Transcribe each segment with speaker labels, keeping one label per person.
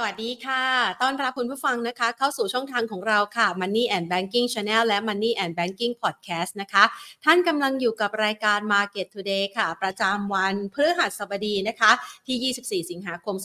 Speaker 1: สวัสดีค่ะ ต้อนรับคุณผู้ฟังนะคะ เข้าสู่ช่องทางของเราค่ะ Money and Banking Channel และ Money and Banking Podcast นะคะ ท่านกำลังอยู่กับรายการ Market Today ค่ะ ประจำวันพฤหัสบดีนะคะ ที่ 24 สิงหาคม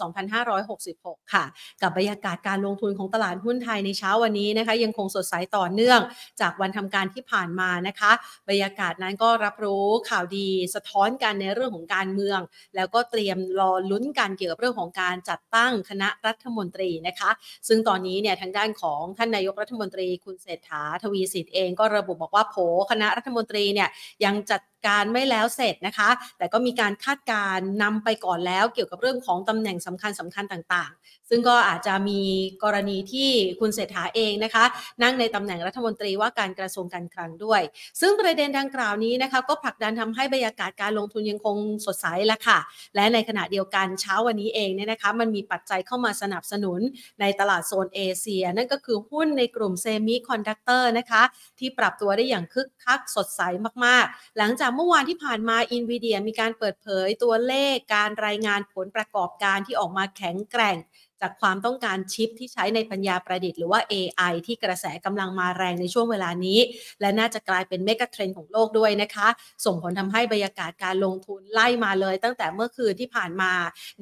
Speaker 1: 2566 ค่ะ กับบรรยากาศการลงทุนของตลาดหุ้นไทยในเช้าวันนี้นะคะ ยังคงสดใสต่อเนื่องจากวันทำการที่ผ่านมานะคะ บรรยากาศนั้นก็รับรู้ข่าวดีสะท้อนกันในเรื่องของการเมือง แล้วก็เตรียมรอลุ้นกันเกี่ยวกับเรื่องของการจัดตั้งคณะรัฐฐมนตรีนะคะ ซึ่งตอนนี้เนี่ยทางด้านของท่านนายกรัฐมนตรีคุณเศรษฐาทวีสิทธิ์เองก็ระบุบอกว่าโผคณะรัฐมนตรีเนี่ยยังจัด การไม่แล้วเสร็จนะคะ แต่ก็มีการคาดการนำไปก่อนแล้ว เกี่ยวกับเรื่องของตำแหน่งสำคัญสำคัญต่างๆ ซึ่งก็อาจจะมีกรณีที่คุณเศรษฐาเองนะคะ นั่งในตำแหน่งรัฐมนตรีว่าการกระทรวงการคลังด้วย ซึ่งประเด็นดังกล่าวนี้นะคะ ก็ผลักดันทำให้บรรยากาศการลงทุนยังคงสดใสละค่ะ และในขณะเดียวกันเช้าวันนี้เองเนี่ยนะคะ มันมีปัจจัยเข้ามาสนับสนุนในตลาดโซนเอเชีย นั่นก็คือหุ้นในกลุ่มเซมิคอนดักเตอร์นะคะ ที่ปรับตัวได้อย่างคึกคักสดใสมากๆ หลังจากเมื่อวานที่ผ่านมา n v i d i a มีการเปิดเผยตัวเลขการรายงานผลประกอบการที่ออกมาแข็งแกร่ง จากความต้องการชิปที่ใช้ในปัญญาประดิษฐ์หรือว่า AI ที่กระแสกำลังมาแรงในช่วงเวลานี้ และน่าจะกลายเป็นเมกะเทรนด์ของโลกด้วยนะคะ ส่งผลทำให้บรรยากาศการลงทุนไล่มาเลย ตั้งแต่เมื่อคืนที่ผ่านมา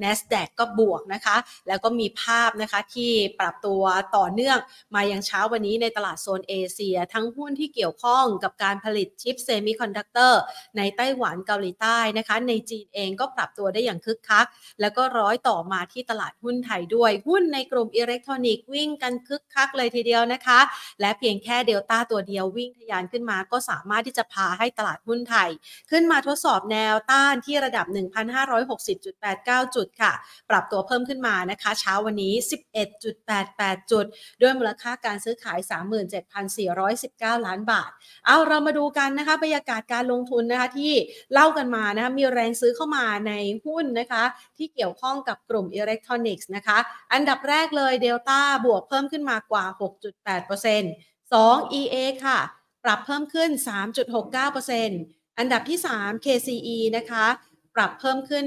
Speaker 1: NASDAQ ก็บวกนะคะ แล้วก็มีภาพนะคะที่ปรับตัวต่อเนื่องมายังเช้าวันนี้ในตลาดโซนเอเชีย ทั้งหุ้นที่เกี่ยวข้องกับการผลิตชิปเซมิคอนดักเตอร์ในไต้หวันเกาหลีใต้นะคะ ในจีนเองก็ปรับตัวได้อย่างคึกคัก แล้วก็ร้อยต่อมาที่ตลาดหุ้นไทยด้วยหุ้นในกลุ่มอิเล็กทรอนิกส์วิ่งกันคึกคักเลยทีเดียวนะคะ และเพียงแค่เดลต้าตัวเดียววิ่งทะยานขึ้นมา ก็สามารถที่จะพาให้ตลาดหุ้นไทย ขึ้นมาทดสอบแนวต้านที่ระดับ 1,560.89 จุดค่ะ ปรับตัวเพิ่มขึ้นมานะคะ เช้าวันนี้ 11.88 จุด ด้วยมูลค่าการซื้อขาย 37,419 ล้านบาท เอาเรามาดูกันนะคะบรรยากาศการลงทุนนะคะที่เล่ากันมานะคะมีแรงซื้อเข้ามาในหุ้นนะคะ ที่เกี่ยวข้องกับกลุ่มอิเล็กทรอนิกส์นะคะอันดับแรกเลยเดลต้าบวกเพิ่มขึ้นมากว่า 6.8% 2 EA ค่ะ ปรับเพิ่มขึ้น 3.69%อันดับที่ 3 KCE นะคะ ปรับเพิ่มขึ้น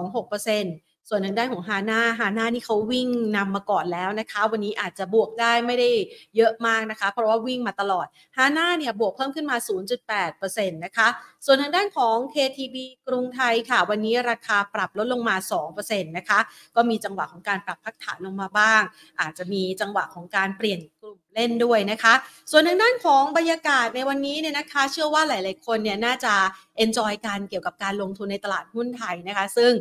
Speaker 1: 5.26%ส่วนทางด้านของฮาน่าฮาน่านี่เขาวิ่งนำมาก่อนแล้วนะคะ วันนี้อาจจะบวกได้ไม่ได้เยอะมากนะคะ เพราะว่าวิ่งมาตลอดฮาน่าเนี่ยบวกเพิ่มขึ้นมา 0.8%นะคะส่วนทางด้านของ KTB กรุงไทยค่ะ วันนี้ราคาปรับลดลงมา 2%นะคะ ก็มีจังหวะของการปรับพักฐานลงมาบ้าง อาจจะมีจังหวะของการเปลี่ยนกลุ่มเล่นด้วยนะคะ ส่วนทางด้านของบรรยากาศในวันนี้เนี่ยนะคะ เชื่อว่าหลาย ๆ คนเนี่ยน่าจะ enjoy การเกี่ยวกับการลงทุนในตลาดหุ้นไทยนะคะ ซึ่ง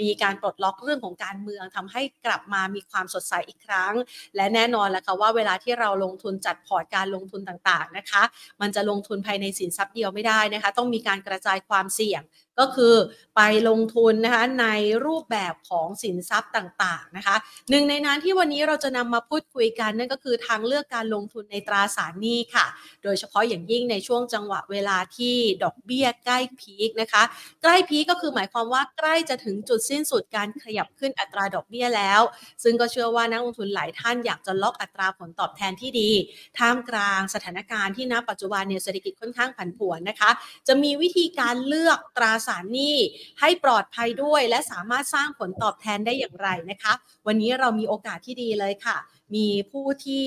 Speaker 1: มีการปลดล็อกเรื่องของการเมืองทำให้กลับมามีความสดใสอีกครั้ง และแน่นอนแล้วค่ะว่าเวลาที่เราลงทุนจัดพอร์ตการลงทุนต่าง ๆ นะคะ มันจะลงทุนภายในสินทรัพย์เดียวไม่ได้นะคะ ต้องมีการกระจายความเสี่ยง ก็คือไปลงทุนนะคะในรูปแบบของสินทรัพย์ต่างๆนะคะหนึ่งในนั้นที่วันนี้เราจะนำมาพูดคุยกันนั่นก็คือทางเลือกการลงทุนในตราสารหนี้ค่ะ โดยเฉพาะอย่างยิ่งในช่วงจังหวะเวลาที่ดอกเบี้ยใกล้พีคนะคะ ใกล้พีคก็คือหมายความว่าใกล้จะถึงจุดสิ้นสุดการขยับขึ้นอัตราดอกเบี้ยแล้ว ซึ่งก็เชื่อว่านักลงทุนหลายท่านอยากจะล็อกอัตราผลตอบแทนที่ดี ท่ามกลางสถานการณ์ที่ณปัจจุบันเนี่ยเศรษฐกิจค่อนข้างผันผวนนะคะ จะมีวิธีการเลือกตราสารหนี้ให้ปลอดภัยด้วย และสามารถสร้างผลตอบแทนได้อย่างไรนะคะ วันนี้เรามีโอกาสที่ดีเลยค่ะ มีผู้ที่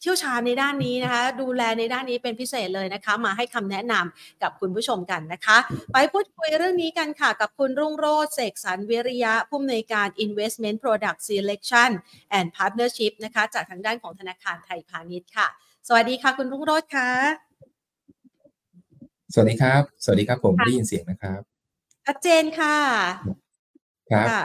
Speaker 1: เชี่ยวชาญในด้านนี้นะคะ ดูแลในด้านนี้เป็นพิเศษเลยนะคะ มาให้คำแนะนำกับคุณผู้ชมกันนะคะ ไปพูดคุยเรื่องนี้กันค่ะ กับคุณรุ่งโรจน์เสกสรรวิริยะผู้อำนวยการ Investment Product Selection and Partnership นะคะ จากทางด้านของธนาคารไทยพาณิชย์ค่ะ สวัสดีค่ะ คุณรุ่งโรจน์ค่ะ
Speaker 2: สวัสดีครับ สวัสดีครับผมได้ยินเสียงนะครับ
Speaker 1: ชัดเจนค่ะ
Speaker 2: ครับ
Speaker 1: ค่ะ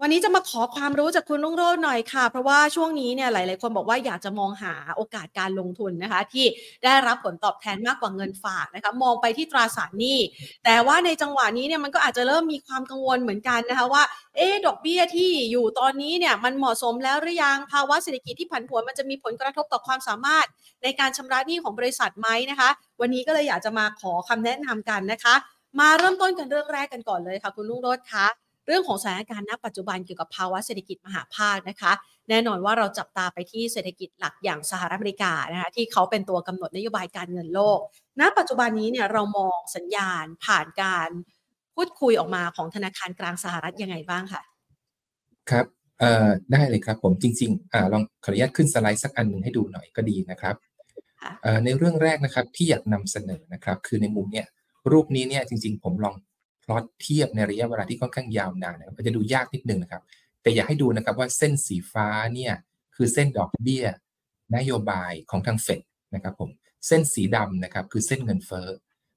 Speaker 1: วันนี้จะมาขอความรู้จากคุณรุ่งโรจน์หน่อยค่ะ เพราะว่าช่วงนี้เนี่ยหลาย ๆ คนบอกว่าอยากจะมองหาโอกาสการลงทุนนะคะ ที่ได้รับผลตอบแทนมากกว่าเงินฝากนะคะ มองไปที่ตราสารหนี้ แต่ว่าในจังหวะนี้เนี่ยมันก็อาจจะเริ่มมีความกังวลเหมือนกันนะคะว่า เอ๊ดอกเบี้ยที่อยู่ตอนนี้เนี่ยมันเหมาะสมแล้วหรือยังภาวะเศรษฐกิจที่ผันผวนมันจะมีผลกระทบต่อความสามารถในการชำระหนี้ของบริษัทไหมนะคะ วันนี้ก็เลยอยากจะมาขอคำแนะนำกันนะคะ มาเริ่มต้นกันเรื่องแรกกันก่อนเลยค่ะ คุณลุงโรจน์คะ เรื่องของสถานการณ์ณปัจจุบันเกี่ยวกับภาวะเศรษฐกิจมหาภาคนะคะ แน่นอนว่าเราจับตาไปที่เศรษฐกิจหลักอย่างสหรัฐอเมริกานะคะที่เขาเป็นตัวกำหนดนโยบายการเงินโลก ณ ปัจจุบันนี้เนี่ยเรามองสัญญาณผ่านการพูดคุยออกมาของธนาคารกลางสหรัฐยังไงบ้างคะ
Speaker 2: ครับเอ่อได้เลยครับผมจริงๆอ่าลองขออนุญาตขึ้นสไลด์สักอันหนึ่งให้ดูหน่อยก็ดีนะครับ
Speaker 1: ค่ะ
Speaker 2: เอ่อในเรื่องแรกนะครับที่อยากนำเสนอนะครับ คือในมุมเนี้ยรูปนี้เนี่ยจริง ๆ ผมลอง พลอตเทียบในระยะเวลาที่ค่อนข้างยาวนานนะครับมันจะดูยากนิดนึงนะครับ แต่อยากให้ดูนะครับว่าเส้นสีฟ้าเนี่ยคือเส้นดอกเบี้ย นโยบายของทางเฟดนะครับผมเส้นสีดำนะครับคือเส้นเงินเฟ้อ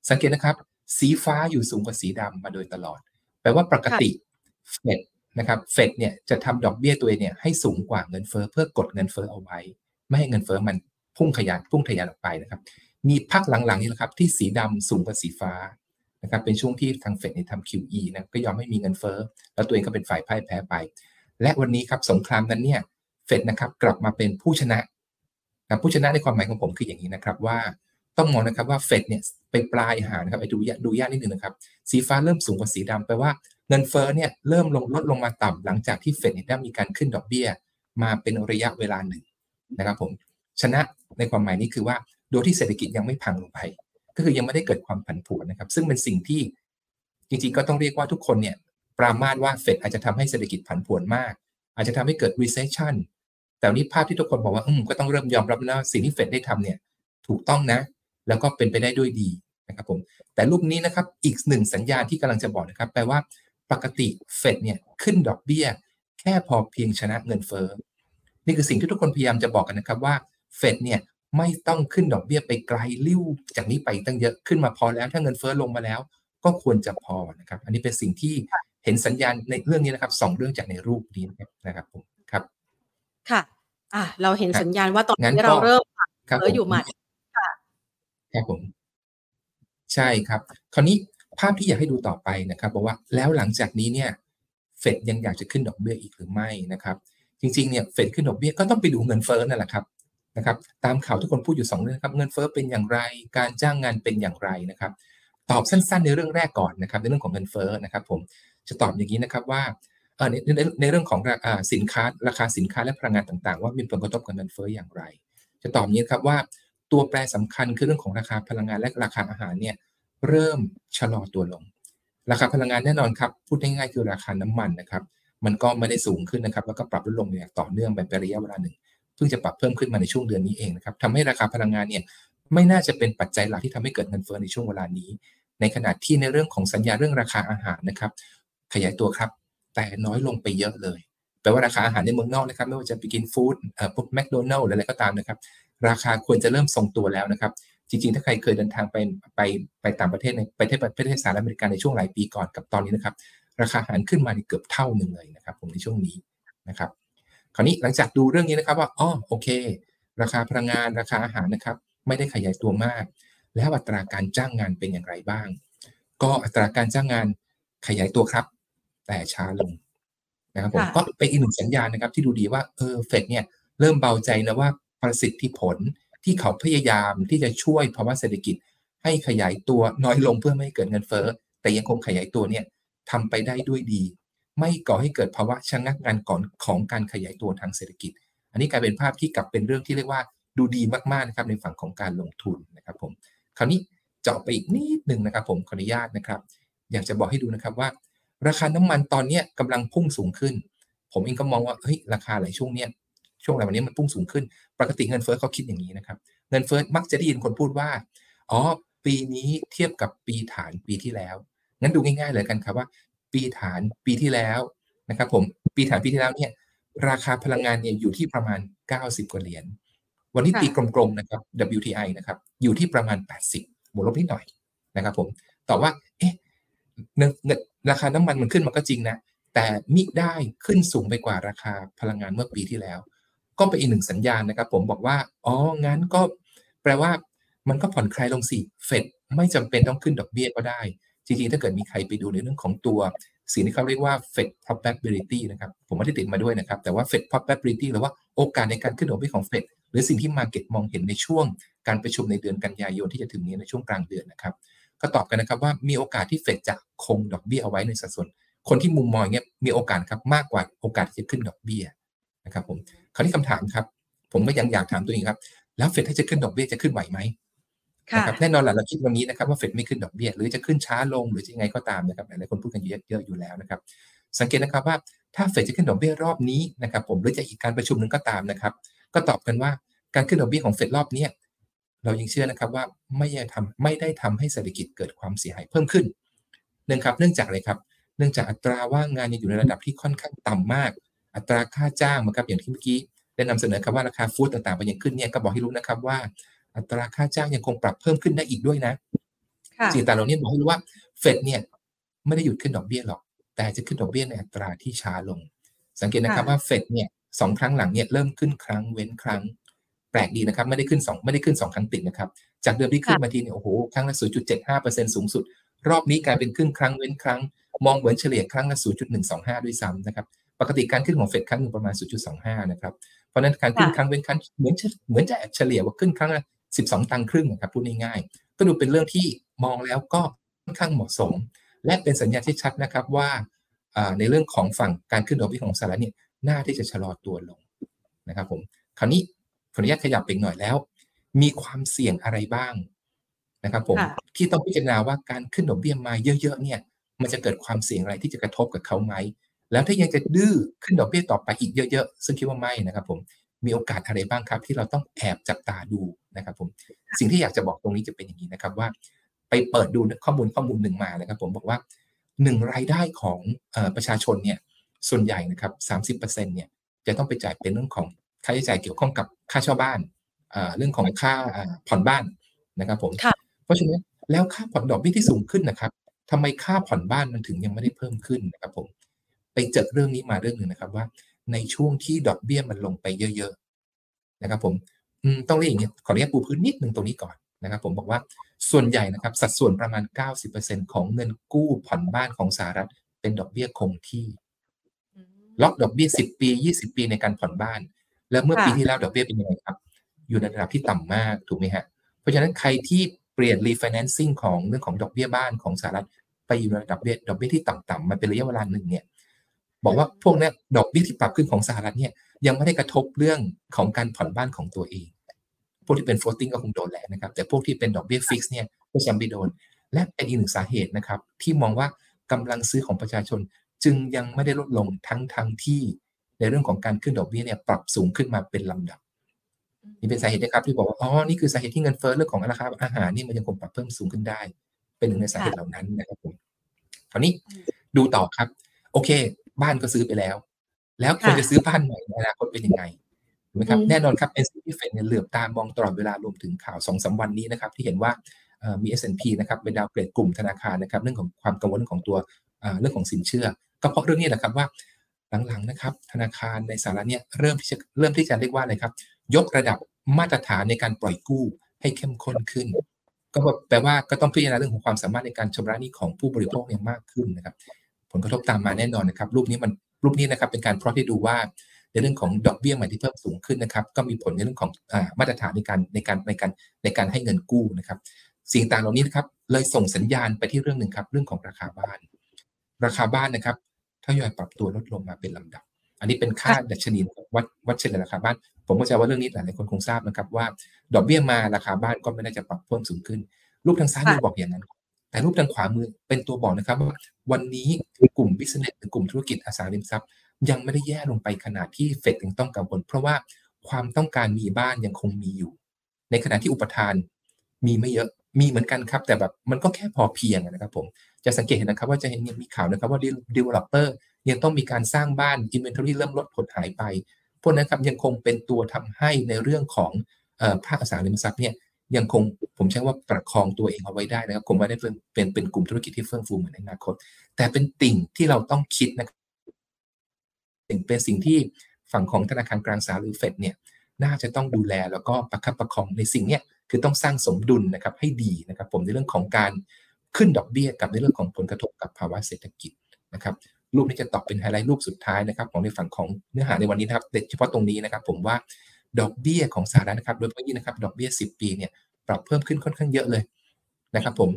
Speaker 2: สังเกตนะครับ สีฟ้าอยู่สูงกว่าสีดำมาโดยตลอด แปลว่าปกติเฟดนะครับเฟดเนี่ยจะทำดอกเบี้ยตัวเองเนี่ยให้สูงกว่าเงินเฟ้อเพื่อกดเงินเฟ้อเอาไว้ ไม่ให้เงินเฟ้อมันพุ่งขยานพุ่งทะยานออกไปนะครับ มีพักหลังๆนี่แหละครับที่สีดำสูงกว่าสีฟ้า นะครับเป็นช่วงที่ทางเฟดเนี่ยทำ QE นะก็ยอมให้มีเงินเฟ้อแล้วตัวเองก็เป็นฝ่ายพ่ายแพ้ไป และวันนี้ครับสงครามนั้นเนี่ยเฟดนะครับกลับมาเป็นผู้ชนะนะผู้ชนะในความหมายของผมคืออย่างนี้นะครับว่าต้องมองนะครับว่าเฟดเนี่ยไปปลายหานะครับไปดูยดูยากนิดนึงนะครับ สีฟ้าเริ่มสูงกว่าสีดำแปลว่าเงินเฟ้อเนี่ยเริ่มลงลดลงมาต่ำหลังจากที่เฟดเนี่ยได้มีการขึ้นดอกเบี้ย มาเป็นระยะเวลาหนึ่งนะครับผมชนะในความหมายนี้คือว่าโดยที่เศรษฐกิจยังไม่พังลงไป ก็คือยังไม่ได้เกิดความผันผวนนะครับ ซึ่งเป็นสิ่งที่จริงๆ ก็ต้องเรียกว่าทุกคนเนี่ยปรามาสว่าเฟดอาจจะทำให้เศรษฐกิจผันผวนมาก อาจจะทำให้เกิด recession แต่นี้ภาพที่ทุกคนบอกว่าอืมก็ต้องเริ่มยอมรับนะสิ่งที่เฟดได้ทำเนี่ยถูกต้องนะ แล้วก็เป็นไปได้ด้วยดีนะครับผมแต่รูปนี้นะครับอีกหนึ่งสัญญาณที่กำลังจะบอกนะครับแปลว่าปกติเฟดเนี่ยขึ้นดอกเบี้ย แค่พอเพียงชนะเงินเฟ้อนี่คือสิ่งที่ทุกคนพยายามจะบอกกันนะครับว่าเฟดเนี่ย ไม่ต้องขึ้นดอกเบี้ยไปไกลลิ้วจากนี้ไปตั้งเยอะขึ้นมาพอแล้ว ถ้าเงินเฟ้อลงมาแล้ว ก็ควรจะพอนะครับ อันนี้เป็นสิ่งที่เห็นสัญญาณในเรื่องนี้นะครับสองเรื่องจากในรูปนี้นะครับนะครับผมครับ
Speaker 1: ค่ะ อะเราเห็น
Speaker 2: ครับ
Speaker 1: สัญญาณว่าตอน
Speaker 2: งั้น
Speaker 1: นี้
Speaker 2: ก็
Speaker 1: เราเริ่มปรับ
Speaker 2: ครับ
Speaker 1: เฟ้อ
Speaker 2: ผม
Speaker 1: อยู่หมัด
Speaker 2: ครับผม ใช่ครับ คราวนี้ภาพที่อยากให้ดูต่อไปนะครับบอกว่าแล้วหลังจากนี้เนี่ยเฟดยังอยากจะขึ้นดอกเบี้ยอีกหรือไม่นะครับ จริงๆเนี่ยเฟดขึ้นดอกเบี้ยก็ต้องไปดูเงินเฟ้อนั่นแหละครับ นะครับตามข่าวทุกคนพูดอยู่สองเรื่องครับเงินเฟ้อเป็นอย่างไร การจ้างงานเป็นอย่างไรนะครับตอบสั้นๆ ในเรื่องแรกก่อนนะครับในเรื่องของเงินเฟ้อนะครับผมจะตอบอย่างนี้นะครับว่าในในในเรื่องของอสินค้าราคาสินค้าและพลังงานต่างๆ ว่ามีผลกระทบกับเงินเฟ้ออย่างไร จะตอบนี้ครับว่าตัวแปรสำคัญคือเรื่องของราคาพลังงานและราคาอาหารเนี่ยเริ่มชะลอตัวลง ราคาพลังงานแน่นอนครับพูดง่ายๆคือราคาน้ำมันนะครับมันก็ไม่ได้สูงขึ้นนะครับแล้วก็ปรับลดลงอย่างต่อเนื่องไปเป็นระยะเวลาหนึ่ง พิ่งจะปรับเพิ่มขึ้นมาในช่วงเดือนนี้เองนะครับทำให้ราคาพลังงานเนี่ยไม่น่าจะเป็นปัจจัยหลักที่ทำให้เกิดเงินเฟ้อในช่วงเวลานี้ ในขณะที่ในเรื่องของสัญญาเรื่องราคาอาหารนะครับขยายตัวครับ แต่น้อยลงไปเยอะเลยแปลว่าราคาอาหารในเมืองนอกนะครับไม่ว่าจะไปกินฟู้ดเอ่อพวกแมคโดนัลล์อะไรก็ตามนะครับ ราคาควรจะเริ่มทรงตัวแล้วนะครับ จริงๆ ถ้าใครเคยเดินทางไปไปไปต่างประเทศในประเทศประเทศสหรัฐอเมริกาในช่วงหลายปีก่อนกับตอนนี้นะครับ ราคาอาหารขึ้นมาเกือบเท่าหนึ่งเลยนะครับ ผมในช่วงนี้นะครับ คราวนี้หลังจากดูเรื่องนี้นะครับว่าอ๋อโอเค ราคาพลังงานราคาอาหารนะครับ ไม่ได้ขยายตัวมาก แล้วอัตราการจ้างงานเป็นอย่างไรบ้าง ก็อัตราการจ้างงานขยายตัวครับ แต่ช้าลงนะครับผม
Speaker 1: ค่ะ
Speaker 2: ก็เป็นอีกหนึ่งสัญญาณนะครับ ที่ดูดีว่าเออเฟดเนี่ยเริ่มเบาใจนะว่าประสิทธิผลที่เขาพยายามที่จะช่วยภาวะเศรษฐกิจ ให้ขยายตัวน้อยลงเพื่อไม่ให้เกิดเงินเฟ้อแต่ยังคงขยายตัวเนี่ยทำไปได้ด้วยดี ไม่ก่อให้เกิดภาวะชะงักงานก่อนของการขยายตัวทางเศรษฐกิจ อันนี้กลายเป็นภาพที่กลับเป็นเรื่องที่เรียกว่าดูดีมากๆนะครับในฝั่งของการลงทุนนะครับผมคราวนี้เจาะไปอีกนิดหนึ่งนะครับผมขออนุญาตนะครับ อยากจะบอกให้ดูนะครับว่า ราคาน้ำมันตอนนี้ยกำลังพุ่งสูงขึ้น ผมเองก็มองว่าเฮ้ยราคาหลายช่วงเนี้ยช่วงหลายวันนี้มันพุ่งสูงขึ้น ปกติเงินเฟ้อเขาคิดอย่างนี้นะครับ เงินเฟ้อมักจะได้ยินคนพูดว่าอ๋อปีนี้เทียบกับปีฐานปีที่แล้วงั้นดูง่ายๆเลยกันครับว่า ปีฐานปีที่แล้วนะครับผมปีฐานปีที่แล้วเนี่ยราคาพลังงานเนี่ยอยู่ที่ประมาณ 90 กว่าเหรียญวันนี้
Speaker 1: ค่ะ
Speaker 2: ตีกลมๆนะครับ WTI นะครับอยู่ที่ประมาณ 80บวกลบนิดหน่อยนะครับผมตอบว่าเอ๊ะเงินเงินราคาน้ำมันมันขึ้นมาก็จริงนะ แต่มิได้ขึ้นสูงไปกว่าราคาพลังงานเมื่อปีที่แล้ว ก็เป็นอีกหนึ่งสัญญาณนะครับ ผมบอกว่าอ๋องั้นก็แปลว่ามันก็ผ่อนคลายลงสิเฟดไม่จำเป็นต้องขึ้นดอกเบี้ยก็ได้ จริงๆ ถ้าเกิดมีใครไปดูในเรื่องของตัวสิ่งที่เขาเรียกว่า Fed probability นะครับผมไม่ได้ติดมาด้วยนะครับ แต่ว่า Fed probability หรือว่าโอกาสในการขึ้นดอกเบี้ยของ Fed หรือสิ่งที่ Market มองเห็นในช่วงการประชุมในเดือนกันยายนที่จะถึงนี้ในช่วงกลางเดือนนะครับ ก็ตอบกันนะครับว่ามีโอกาสที่เฟดจะคงดอกเบี้ยเอาไว้ในสัดส่วน คนที่มุมมองเนี้ยมีโอกาสครับมากกว่าโอกาสที่จะขึ้นดอกเบี้ยนะครับผมคราวนี้คำถามครับ ผมก็ยังอยากถามตัวเองครับ แล้วเฟดถ้าจะขึ้นดอกเบี้ยจะขึ้นไหวไหม นะครับแน่นอนแหละเราคิดวันนี้นะครับว่าเฟดไม่ขึ้นดอกเบี้ยหรือจะขึ้นช้าลงหรือจะยังไงก็ตามนะครับหลายๆคนพูดกันเยอะอยู่แล้วนะครับสังเกตนะครับว่าถ้าเฟดจะขึ้นดอกเบี้ยรอบนี้นะครับผมหรือจะอีกการประชุมหนึ่งก็ตามนะครับ ก็ตอบกันว่าการขึ้นดอกเบี้ยของเฟดรอบนี้เรายังเชื่อนะครับว่าไม่ได้ทำไม่ได้ทำให้เศรษฐกิจเกิดความเสียหายเพิ่มขึ้นเนื่องครับเนื่องจากอะไรครับ เนื่องจากอัตราว่างงานยังอยู่ในระดับที่ค่อนข้างต่ำมาก อัตราค่าจ้างนะครับอย่างที่เมื่อกี้ได้นำเสนอครับว่าราคาฟู้ดต่างๆมันยังขึ้นเนี่ยก็บอกให้รู้นะครับว่า อัตราค่าจ้างยังคงปรับเพิ่มขึ้นได้อีกด้วยนะสิ่งต่างเหล่านี้บอกให้รู้ว่าเฟดเนี่ยไม่ได้หยุดขึ้นดอกเบี้ยหรอก แต่จะขึ้นดอกเบี้ยในอัตราที่ช้าลง สังเกตนะครับว่าเฟดเนี่ยสองครั้งหลังเนี่ยเริ่มขึ้นครั้งเว้นครั้ง แปลกดีนะครับ ไม่ได้ขึ้น2ไม่ได้ขึ้น2ครั้งติดนะครับ จากเดิมที่ขึ้นมาทีเนี่ยโอ้โหครั้งละ0.75%สูงสุด รอบนี้กลายเป็นขึ้นครั้งเว้นครั้ง มองเหมือนเฉลี่ยครั้งละ0.125ด้วยซ้ำนะครับปกติการขึ้นของเฟดครั้งหนึ่งประมาณ 0.25 นะครับ เพราะนั้นการขึ้นครั้งเว้นครั้งเหมือนเหมือนจะเฉลี่ยว่าขึ้นครั้งละ 12 ตังค์ครึ่งนะครับพูดง่ายๆก็ดูเป็นเรื่องที่มองแล้วก็ค่อนข้างเหมาะสม และเป็นสัญญาณที่ชัดนะครับว่าในเรื่องของฝั่งการขึ้นดอกเบี้ยของสหรัฐเนี่ยน่าที่จะชะลอตัวลงนะครับผมคราวนี้ขออนุญาตขยับไปหน่อยแล้ว มีความเสี่ยงอะไรบ้างนะครับผมที่ต้องพิจารณาว่าการขึ้นดอกเบี้ยมาเยอะๆเนี่ย มันจะเกิดความเสี่ยงอะไรที่จะกระทบกับเขาไหมแล้วถ้ายังจะดื้อขึ้นดอกเบี้ยต่อไปอีกเยอะๆ ซึ่งคิดว่าไม่นะครับผม มีโอกาสอะไรบ้างครับ ที่เราต้องแอบจับตาดูนะครับผมสิ่งที่อยากจะบอกตรงนี้จะเป็นอย่างนี้นะครับว่า ไปเปิดดูข้อมูลข้อมูลหนึ่งมานะครับ ผมบอกว่าหนึ่งรายได้ของประชาชนเนี่ยส่วนใหญ่นะครับสามสิบเปอร์เซ็นเนี่ยจะต้องไปจ่ายเป็นเรื่องของค่าใช้จ่ายเกี่ยวข้องกับค่าเช่าบ้านเรื่องของค่าผ่อนบ้านนะครับผมเพราะฉะนั้นแล้วค่าผ่อนดอกเบี้ยที่สูงขึ้นนะครับทำไมค่าผ่อนบ้านมันถึงยังไม่ได้เพิ่มขึ้นนะครับผมไปเจอเรื่องนี้มาเรื่องหนึ่งนะครับว่า ในช่วงที่ดอกเบี้ยมันลงไปเยอะๆนะครับผมต้องเรียกอย่างนี้ขออนุญาตปูพื้นนิดหนึ่งตรงนี้ก่อนนะครับผมบอกว่าส่วนใหญ่นะครับสัดส่วนประมาณ 90%ของเงินกู้ผ่อนบ้านของสหรัฐ เป็นดอกเบี้ยคงที่ ล็อกดอกเบี้ย 10 ปี 20 ปีในการผ่อนบ้าน แล้วเมื่อปีที่แล้วดอกเบี้ยเป็นยังไงครับ อยู่ในระดับที่ต่ำมากถูกไหมฮะเพราะฉะนั้นใครที่เปลี่ยน refinancing ของเรื่องของดอกเบี้ยบ้านของสหรัฐไปอยู่ในระดับเบี้ยดอกเบี้ยที่ต่ำๆมาเป็นระยะเวลาหนึ่งเนี่ย บอกว่าพวกนี้ดอกเบี้ยที่ปรับขึ้นของสหรัฐเนี่ยยังไม่ได้กระทบเรื่องของการผ่อนบ้านของตัวเอง พวกที่เป็น floating ก็คงโดนแหละนะครับ แต่พวกที่เป็นดอกเบี้ยฟิกซ์เนี่ยก็ยังไม่โดน และเป็นอีกหนึ่งสาเหตุนะครับ ที่มองว่ากำลังซื้อของประชาชนจึงยังไม่ได้ลดลงทั้งทั้งที่ในเรื่องของการขึ้นดอกเบี้ยเนี่ยปรับสูงขึ้นมาเป็นลำดับนี่เป็นสาเหตุนะครับที่บอกว่าอ๋อนี่คือสาเหตุที่เงินเฟ้อเรื่องของราคาอาหารนี่มันยังคงปรับเพิ่มสูงขึ้นได้ เป็นหนึ่งในสาเหตุเหล่านั้นนะครับผมคราวนี้ดูต่อครับ โอเค บ้านก็ซื้อไปแล้ว แล้วควรจะซื้อบ้านใหม่ในอนาคตเป็นยังไงถูกไหมครับแน่นอนครับเป็นสิ่งที่เฟดเนี่ยเหลือบตามองตลอดเวลารวมถึงข่าวสองสาวันนี้นะครับที่เห็นว่ามี S&P นะครับเป็นดาวเกรดกลุ่มธนาคารนะครับเรื่องของความกังวลของตัวเรื่องของสินเชื่อ ก็เพราะเรื่องนี้แหละครับว่าหลังๆนะครับธนาคารในสหรัฐเนี่ยเริ่มที่จะเริ่มที่จะเรียกว่าอะไรครับ ยกระดับมาตรฐานในการปล่อยกู้ให้เข้มข้นขึ้น ก็แปลว่าก็ต้องพิจารณาเรื่องของความสามารถในการชำระหนี้ของผู้บริโภคเนี่ยมากขึ้นนะครับ ผลกระทบตามมาแน่นอนนะครับ รูปนี้มันรูปนี้นะครับเป็นการพรอที่ดูว่าในเรื่องของดอกเบี้ยใหม่ที่เพิ่มสูงขึ้นนะครับ ก็มีผลในเรื่องของอมาตรฐานในการในการในการในการให้เงินกู้นะครับ สิ่งต่างเหล่านี้นะครับ เลยส่งสัญญาณไปที่เรื่องหนึ่งครับ เรื่องของราคาบ้าน ราคาบ้านนะครับทยอยปรับตัวลดลงมาเป็นลำดับ อันนี้เป็นค่าดัชนีวัดวัดเฉลี่ยราคาบ้าน ผมก็จะว่าเรื่องนี้หลายคนคงทราบนะครับ ว่า ดอกเบี้ยมาราคาบ้านก็ไม่ได้จะปรับเพิ่มสูงขึ้น รูปทางซ้ายมือบอกอย่างนั้น แต่รูปทางขวามือเป็นตัวบอกนะครับว่าวันนี้กลุ่มบิสเนสหรือกลุ่มธุรกิจอสังหาริมทรัพย์ ยังไม่ได้แย่ลงไปขนาดที่เฟดยังต้องกังวลเพราะว่าความต้องการมีบ้านยังคงมีอยู่ ในขณะที่อุปทานมีไม่เยอะมีเหมือนกันครับ แต่แบบมันก็แค่พอเพียงนะครับผมจะสังเกตเห็นนะครับ ว่าจะเห็นมีข่าวนะครับว่า developer ยังต้องมีการสร้างบ้าน inventory เริ่มลดผลหายไปพวกนั้นครับยังคงเป็นตัวทำให้ในเรื่องของภาคอสังหาริมทรัพย์เนี่ย ยังคงผมใช้ว่าประคองตัวเองเอาไว้ได้นะครับผมว่าได้เป็นเป็นเป็นกลุ่มธุรกิจที่เฟื่องฟูเหมือนในอนาคต แต่เป็นติ่งที่เราต้องคิดนะครับเป็นสิ่งที่ฝั่งของธนาคารกลางสหรัฐหรือเฟดเนี่ยน่าจะต้องดูแลแล้วก็ประคับประคองในสิ่งเนี้ยคือต้องสร้างสมดุลนะครับให้ดีนะครับ ผมในเรื่องของการขึ้นดอกเบี้ยกับในเรื่องของผลกระทบกับภาวะเศรษฐกิจนะครับรูปนี้จะตอบเป็นไฮไลท์รูปสุดท้ายนะครับ ของในฝั่งของเนื้อหาในวันนี้นะครับเฉพาะตรงนี้นะครับ ผมว่า ดอกเบี้ยของสหรัฐนะครับ โดยเฉพาะยิ่งนะครับ ดอกเบี้ย 10 ปีเนี่ยปรับเพิ่มขึ้นค่อนข้างเยอะเลยนะครับ ผม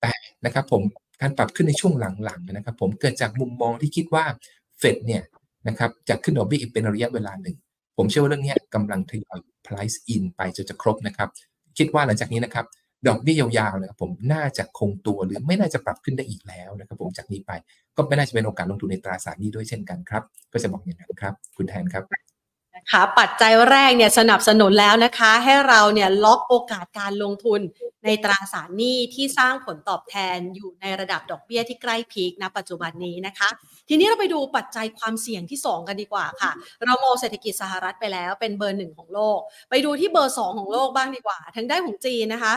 Speaker 2: แต่นะครับผมการปรับขึ้นในช่วงหลังๆนะครับ ผมเกิดจากมุมมองที่คิดว่าเฟดเนี่ยนะครับจะขึ้นดอกเบี้ยอีกเป็นระยะเวลาหนึ่ง ผมเชื่อว่าเรื่องนี้กำลังทยอย price in ไปจนจะครบนะครับ คิดว่าหลังจากนี้นะครับดอกเบี้ยยาวๆนะครับผมน่าจะคงตัวหรือไม่น่าจะปรับขึ้นได้อีกแล้วนะครับผมจากนี้ไปก็ไม่น่าจะเป็นโอกาสลงทุนในตราสารหนี้ด้วยเช่นกันครับ ก็จะบอกอย่างนั้นครับ คุณแทนครับ
Speaker 1: ค่ะปัจจัยแรกเนี่ยสนับสนุนแล้วนะคะ ให้เราเนี่ยล็อกโอกาสการลงทุนในตราสารหนี้ที่สร้างผลตอบแทนอยู่ในระดับดอกเบี้ยที่ใกล้พีคณปัจจุบันนี้นะคะ ทีนี้เราไปดูปัจจัยความเสี่ยงที่ 2 กันดีกว่าค่ะ เรามองเศรษฐกิจสหรัฐไปแล้วเป็นเบอร์หนึ่งของโลก ไปดูที่เบอร์ 2 ของโลกบ้างดีกว่าทางด้านของจีนนะคะ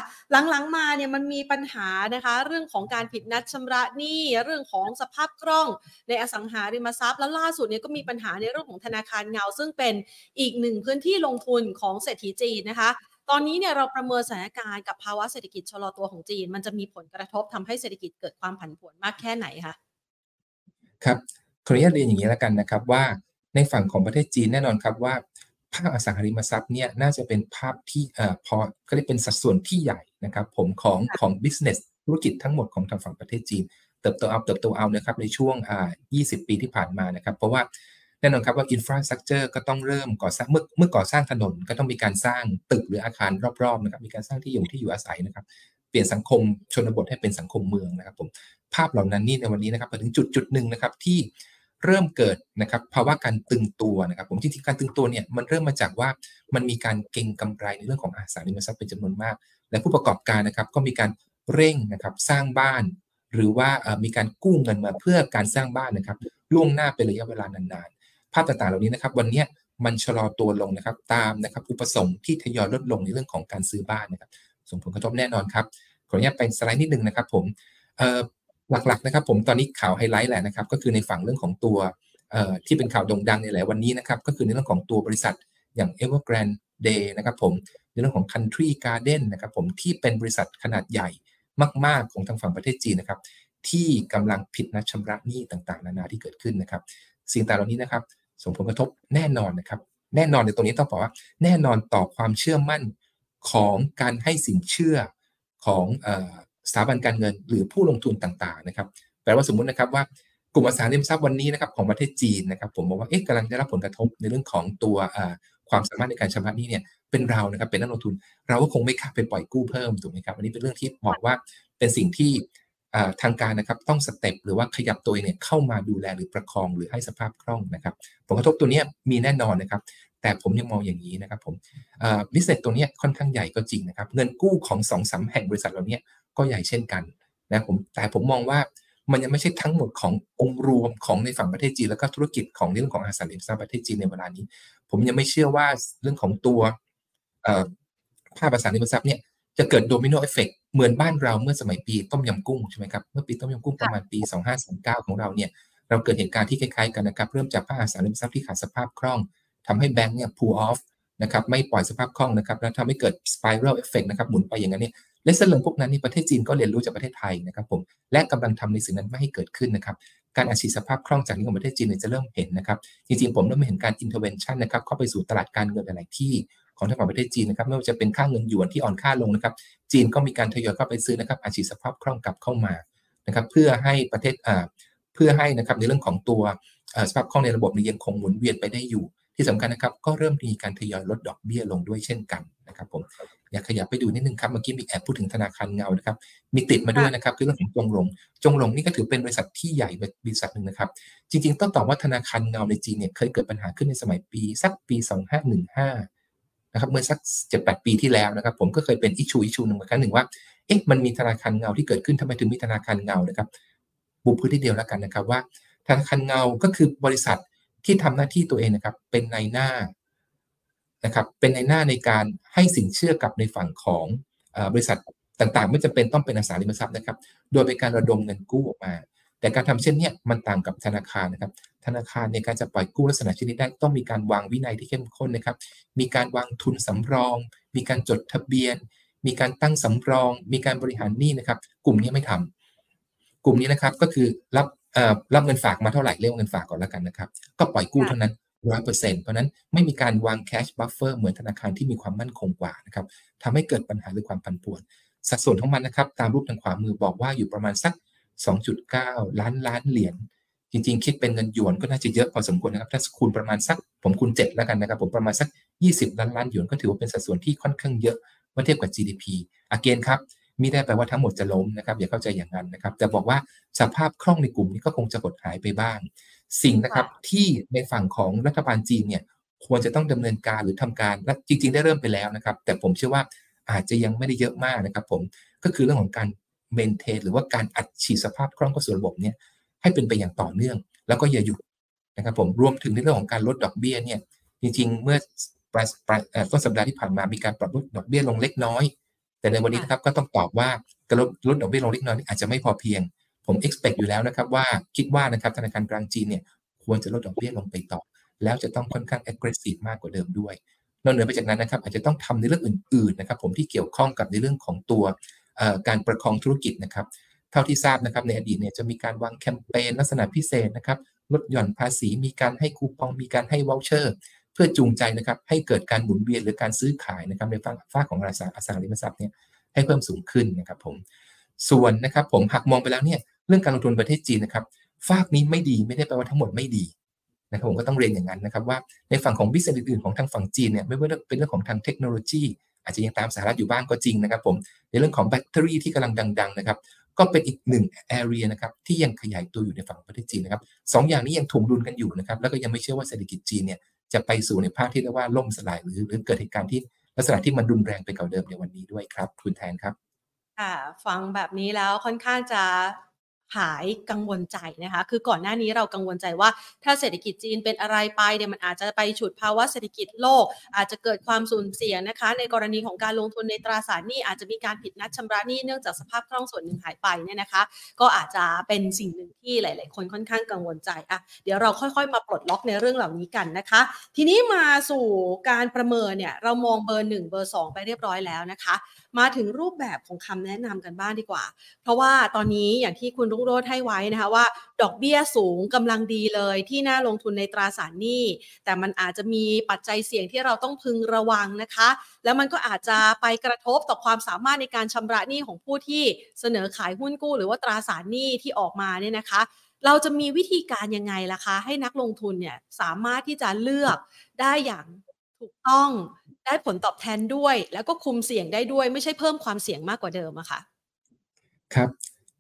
Speaker 1: หลังๆมาเนี่ยมันมีปัญหานะคะ เรื่องของการผิดนัดชำระหนี้เรื่องของสภาพคล่องในอสังหาริมทรัพย์แล้วล่าสุดเนี่ยก็มีปัญหาในเรื่องของธนาคารเงาซึ่งเป็นอีกหนึ่งพื้นที่ลงทุนของเศรษฐีจีนนะคะ ตอนนี้เนี่ยเราประเมินสถานการณ์กับภาวะเศรษฐกิจชะลอตัวของจีน มันจะมีผลกระทบทำให้เศรษฐกิจเกิดความผันผวนมากแค่ไหนคะ
Speaker 2: ครับขออนุญาตเรียนอย่างนี้แล้วกันนะครับว่าในฝั่งของประเทศจีนแน่นอนครับว่าภาคอสังหาริมทรัพย์เนี่ยน่าจะเป็นภาพที่เอ่อพอก็ได้เป็นสัดส่วนที่ใหญ่นะครับผมของของ business ธุรกิจทั้งหมดของทางฝั่งประเทศจีน เติบโตเอาเติบโตเอานะครับในช่วงอ่า20 ปีที่ผ่านมานะครับ เพราะว่า แน่นอนครับว่าอินฟราสตรักเจอร์ก็ต้องเริ่มก่อสร้างเมื่อเมื่อก่อสร้างถนนก็ต้องมีการสร้างตึกหรืออาคารรอบๆนะครับมีการสร้างที่อยู่ที่อยู่อาศัยนะครับ เปลี่ยนสังคมชนบทให้เป็นสังคมเมืองนะครับผมภาพเหล่านั้นนี่ในวันนี้นะครับถึงจุดจุดหนึ่งนะครับที่เริ่มเกิดนะครับภาวะการตึงตัวนะครับ ผมจริงๆการตึงตัวเนี่ยมันเริ่มมาจากว่ามันมีการเก็งกำไรในเรื่องของอสังหาริมทรัพย์เป็นจำนวนมาก และผู้ประกอบการนะครับก็มีการเร่งนะครับสร้างบ้าน หรือว่ามีการกู้เงินมาเพื่อการสร้างบ้านนะครับล่วงหน้าเป็นระยะเวลานาน ภาพต่างๆเหล่านี้นะครับ วันนี้มันชะลอตัวลงนะครับ ตามนะครับอุปสงค์ที่ทยอยลดลงในเรื่องของการซื้อบ้านนะครับส่งผลกระทบแน่นอนครับขออนุญาตไปสไลด์นิดนึงนะครับ ผมหลักๆนะครับ ผมตอนนี้ข่าวไฮไลท์แหละนะครับ ก็คือในฝั่งเรื่องของตัวที่เป็นข่าวโด่งดังในหลายวันนี้นะครับ ก็คือในเรื่องของตัวบริษัทอย่าง Evergrande Day นะครับ ผมในเรื่องของ Country Garden นะครับผมที่เป็นบริษัทขนาดใหญ่มาก ๆ ของทางฝั่งประเทศจีนนะครับ ที่กำลังผิดนัดชำระหนี้ต่างๆ นานาที่เกิดขึ้นนะครับ สิ่งต่างเหล่านี้นะครับ ส่งผลกระทบแน่นอนนะครับ แน่นอนในตรงนี้ต้องบอกว่า แน่นอนต่อความเชื่อมั่นของการให้สินเชื่อของสถาบันการเงินหรือผู้ลงทุนต่างๆนะครับแปลว่าสมมุตินะครับว่ากลุ่มอสังหาริมทรัพย์วันนี้นะครับของประเทศจีนนะครับ ผมบอกว่าเอ๊ะกำลังได้รับผลกระทบในเรื่องของตัวความสามารถในการชำระหนี้เนี่ยเป็นเรานะครับเป็นนักลงทุน เราก็คงไม่เข้าไปปล่อยกู้เพิ่มถูกไหมครับอันนี้เป็นเรื่องที่บอกว่าเป็นสิ่งที่ ทางการนะครับต้อง step หรือว่าขยับตัวเนี่ยเข้ามาดูแลหรือประคองหรือให้สภาพคล่องนะครับผลกระทบตัวนี้มีแน่นอนนะครับ แต่ผมยังมองอย่างนี้นะครับผม business ตัวนี้ค่อนข้างใหญ่ก็จริงนะครับ เงินกู้ของ2 3 แห่งบริษัทเหล่านี้ก็ใหญ่เช่นกันนะผมแต่ผมมองว่ามันยังไม่ใช่ทั้งหมดขององค์รวมของในฝั่งประเทศจีนแล้วก็ธุรกิจของเรื่องของอสังหาริมทรัพย์ประเทศจีนในเวลานี้ ผมยังไม่เชื่อว่าเรื่องของตัวภาคอสังหาริมทรัพย์เนี่ยจะเกิด domino effect เหมือนบ้านเราเมื่อสมัยปีต้มยำกุ้งใช่ไหมครับเมื่อปีต้มยำกุ้งประมาณปี 2539 ของเราเนี่ยเราเกิดเหตุการณ์ที่คล้ายๆกันนะครับ เริ่มจากภาคอสังหาริมทรัพย์ที่ขาดสภาพคล่องทำให้แบงก์เนี่ย pull off นะครับไม่ปล่อยสภาพคล่องนะครับแล้วทำให้เกิด spiral effect นะครับหมุนไปอย่างนั้นเนี่ยและสิ่งพวกนั้นนี่ประเทศจีนก็เรียนรู้จากประเทศไทยนะครับผมและกำลังทำในสิ่งนั้นไม่ให้เกิดขึ้นนะครับการอาชีพสภาพคล่องจากนี้ของประเทศจีนจะเริ่มเห็นนะครับจริงๆผมเริ่มเห็นการ intervention นะครับเข้าไปสู่ตลาดการเงินหลายที่ ของทางฝั่งประเทศจีนนะครับไม่ว่าจะเป็นค่าเงินหยวนที่อ่อนค่าลงนะครับ จีนก็มีการทยอยเข้าไปซื้อนะครับอาชีพสภาพคล่องกลับเข้ามานะครับ เพื่อให้ประเทศอ่าเพื่อให้นะครับในเรื่องของตัวสภาพคล่องในระบบนี้ยังคงหมุนเวียนไปได้อยู่ ที่สำคัญนะครับ ก็เริ่มมีการทยอยลดดอกเบี้ยลงด้วยเช่นกันนะครับผมอยากขยับไปดูนิดนึงครับเมื่อกี้มีแอบพูดถึงธนาคารเงานะครับ มีติดมาด้วยนะครับคือเรื่องของจงหลงจงหลงนี่ก็ถือเป็นบริษัทที่ใหญ่บริษัทหนึ่งนะครับ จริง ๆ ต้องตอบว่าธนาคารเงาในจีนเนี่ยเคยเกิดปัญหาขึ้นในสมัยปี สักปี 2515 นะครับเมื่อสักเจ็ดแปดปีที่แล้วนะครับผมก็เคยเป็นอิชูอิชูหนึ่งครั้งหนึ่งว่าเอ๊ะมันมีธนาคารเงาที่เกิดขึ้นทำไมถึงมีธนาคารเงานะครับบุพื้นที่เดียวแล้วกันนะครับว่าธนาคารเงาก็คือบริษัทที่ทำหน้าที่ตัวเองนะครับเป็นในหน้านะครับเป็นในหน้าในการให้สินเชื่อกับในฝั่งของบริษัทต่างๆ ไม่จำเป็นต้องเป็นอสังหาริมทรัพย์นะครับ โดยเป็นการระดมเงินกู้ออกมา แต่การทำเช่นนี้มันต่างกับธนาคารนะครับ ธนาคารในการจะปล่อยกู้ลักษณะชนิดได้ต้องมีการวางวินัยที่เข้มข้นนะครับ มีการวางทุนสำรอง มีการจดทะเบียน มีการตั้งสำรอง มีการบริหารหนี้นะครับ กลุ่มนี้ไม่ทำกลุ่มนี้นะครับก็คือรับรับเงินฝากมาเท่าไหร่เรียกเงินฝากก่อนแล้วกันนะครับ ก็ปล่อยกู้เท่านั้นร้อยเปอร์เซ็นต์เพราะนั้นไม่มีการวาง cash buffer เหมือนธนาคารที่มีความมั่นคงกว่านะครับทำให้เกิดปัญหาหรือความผันผวน สัดส่วนของมันนะครับ ตามรูปทางขวามือบอกว่าอยู่ประมาณสัก 2.9 ล้านล้านเหรียญจริงๆ คิดเป็นเงินหยวนก็น่าจะเยอะพอสมควรนะครับ ถ้าคูณประมาณสักผมคูณ7แล้วกันนะครับ ผมประมาณสัก 20 ล้านล้านหยวนก็ถือว่าเป็นสัดส่วนที่ค่อนข้างเยอะเมื่อเทียบกับ GDP again ครับไม่ได้แปลว่าทั้งหมดจะล้มนะครับ อย่าเข้าใจอย่างนั้นนะครับ แต่บอกว่าสภาพคล่องในกลุ่มนี้ก็คงจะหดหายไปบ้าง สิ่งนะครับที่ในฝั่งของรัฐบาลจีนเนี่ยควรจะต้องดำเนินการหรือทำการและจริง ๆ ได้เริ่มไปแล้วนะครับ แต่ผมเชื่อว่าอาจจะยังไม่ได้เยอะมากนะครับ ผมก็คือเรื่องของการ เมนเทนหรือว่าการอัดฉีดสภาพคล่องเข้าสู่ระบบเนี่ยให้เป็นไปอย่างต่อเนื่อง แล้วก็อย่าหยุดนะครับผมรวมถึงในเรื่องของการลดดอกเบี้ยเนี่ยจริง ๆ เมื่อต้นสัปดาห์ที่ผ่านมามีการปรับลดดอกเบี้ยลงเล็กน้อย แต่ในวันนี้นะครับก็ต้องตอบว่าการลดลดดอกเบี้ยลงเล็กน้อยอาจจะไม่พอเพียง ผม expect อยู่แล้วนะครับว่าคิดว่านะครับธนาคารกลางจีนเนี่ยควรจะลดดอกเบี้ยลงไปต่อ แล้วจะต้องค่อนข้าง aggressive มากกว่าเดิมด้วยนอกเหนือไปจากนั้นนะครับอาจจะต้องทำในเรื่องอื่นๆนะครับผมที่เกี่ยวข้องกับในเรื่องของตัว การประคองธุรกิจนะครับ เท่าที่ทราบนะครับในอดีตเนี่ยจะมีการวางแคมเปญลักษณะพิเศษนะครับลดหย่อนภาษีมีการให้คูปองมีการให้วอลเชอร์ เพื่อจูงใจนะครับให้เกิดการหมุนเวียนหรือการซื้อขายนะครับในฝั่งฝ้าของราคาอสังหาริมทรัพย์เนี่ยให้เพิ่มสูงขึ้นนะครับผมส่วนนะครับผมหากมองไปแล้วเนี่ยเรื่องการลงทุนประเทศจีนนะครับฝากนี้ไม่ดีไม่ได้แปลว่าทั้งหมดไม่ดีนะครับผมก็ต้องเรียนอย่างนั้นนะครับว่าในฝั่งของ business อื่นๆของทางฝั่งจีนเนี่ยไม่ว่าเป็นเรื่องของทางเทคโนโลยี อาจจะยังตามสหรัฐอยู่บ้างก็จริงนะครับผมในเรื่องของแบตเตอรี่ที่กำลังดัง ๆ นะครับ ก็เป็นอีกหนึ่ง area นะครับที่ยังขยายตัวอยู่ในฝั่งประเทศจีนนะครับสองอย่างนี้ยังถ่วงดุลกันอยู่นะครับแล้วก็ยังไม่เชื่อว่าเศรษฐกิจจีนเนี่ยจะไปสู่ในภาคที่เรียกว่าล่มสลายหรือหรือเกิดเหตุการณ์ที่ลักษณะที่มันรุนแรงไปกว่าเดิมในวันนี้ด้วยครับ คุณแทนครับ
Speaker 1: ค่ะฟังแบบนี้แล้วค่อนข้างจะ หายกังวลใจนะคะ คือก่อนหน้านี้เรากังวลใจว่า ถ้าเศรษฐกิจจีนเป็นอะไรไปเนี่ยมันอาจจะไปฉุดภาวะเศรษฐกิจโลก อาจจะเกิดความสูญเสียนะคะ ในกรณีของการลงทุนในตราสารหนี้อาจจะมีการผิดนัดชำระหนี้เนื่องจากสภาพคล่องส่วนหนึ่งหายไปเนี่ยนะคะ ก็อาจจะเป็นสิ่งหนึ่งที่หลาย ๆ คนค่อนข้างกังวลใจอะเดี๋ยวเราค่อย ๆ มาปลดล็อกในเรื่องเหล่านี้กันนะคะ ทีนี้มาสู่การประเมินเนี่ยเรามองเบอร์หนึ่งเบอร์สองไปเรียบร้อยแล้วนะคะมาถึงรูปแบบของคำแนะนำกันบ้างดีกว่า เพราะว่าตอนนี้อย่างที่คุณรุ่งโรจน์ให้ไว้นะคะว่า ดอกเบี้ยสูงกำลังดีเลยที่น่าลงทุนในตราสารหนี้ แต่มันอาจจะมีปัจจัยเสี่ยงที่เราต้องพึงระวังนะคะ แล้วมันก็อาจจะไปกระทบต่อความสามารถในการชำระหนี้ของผู้ที่เสนอขายหุ้นกู้ หรือว่าตราสารหนี้ที่ออกมาเนี่ยนะคะเราจะมีวิธีการยังไงล่ะคะ ให้นักลงทุนเนี่ยสามารถที่จะเลือกได้อย่างถูกต้อง ได้ผลตอบแทนด้วย แล้วก็คุมเสี่ยงได้ด้วย ไม่ใช่เพิ่มความเสี่ยงมากกว่าเดิมอะคะ่ะ
Speaker 2: ครับ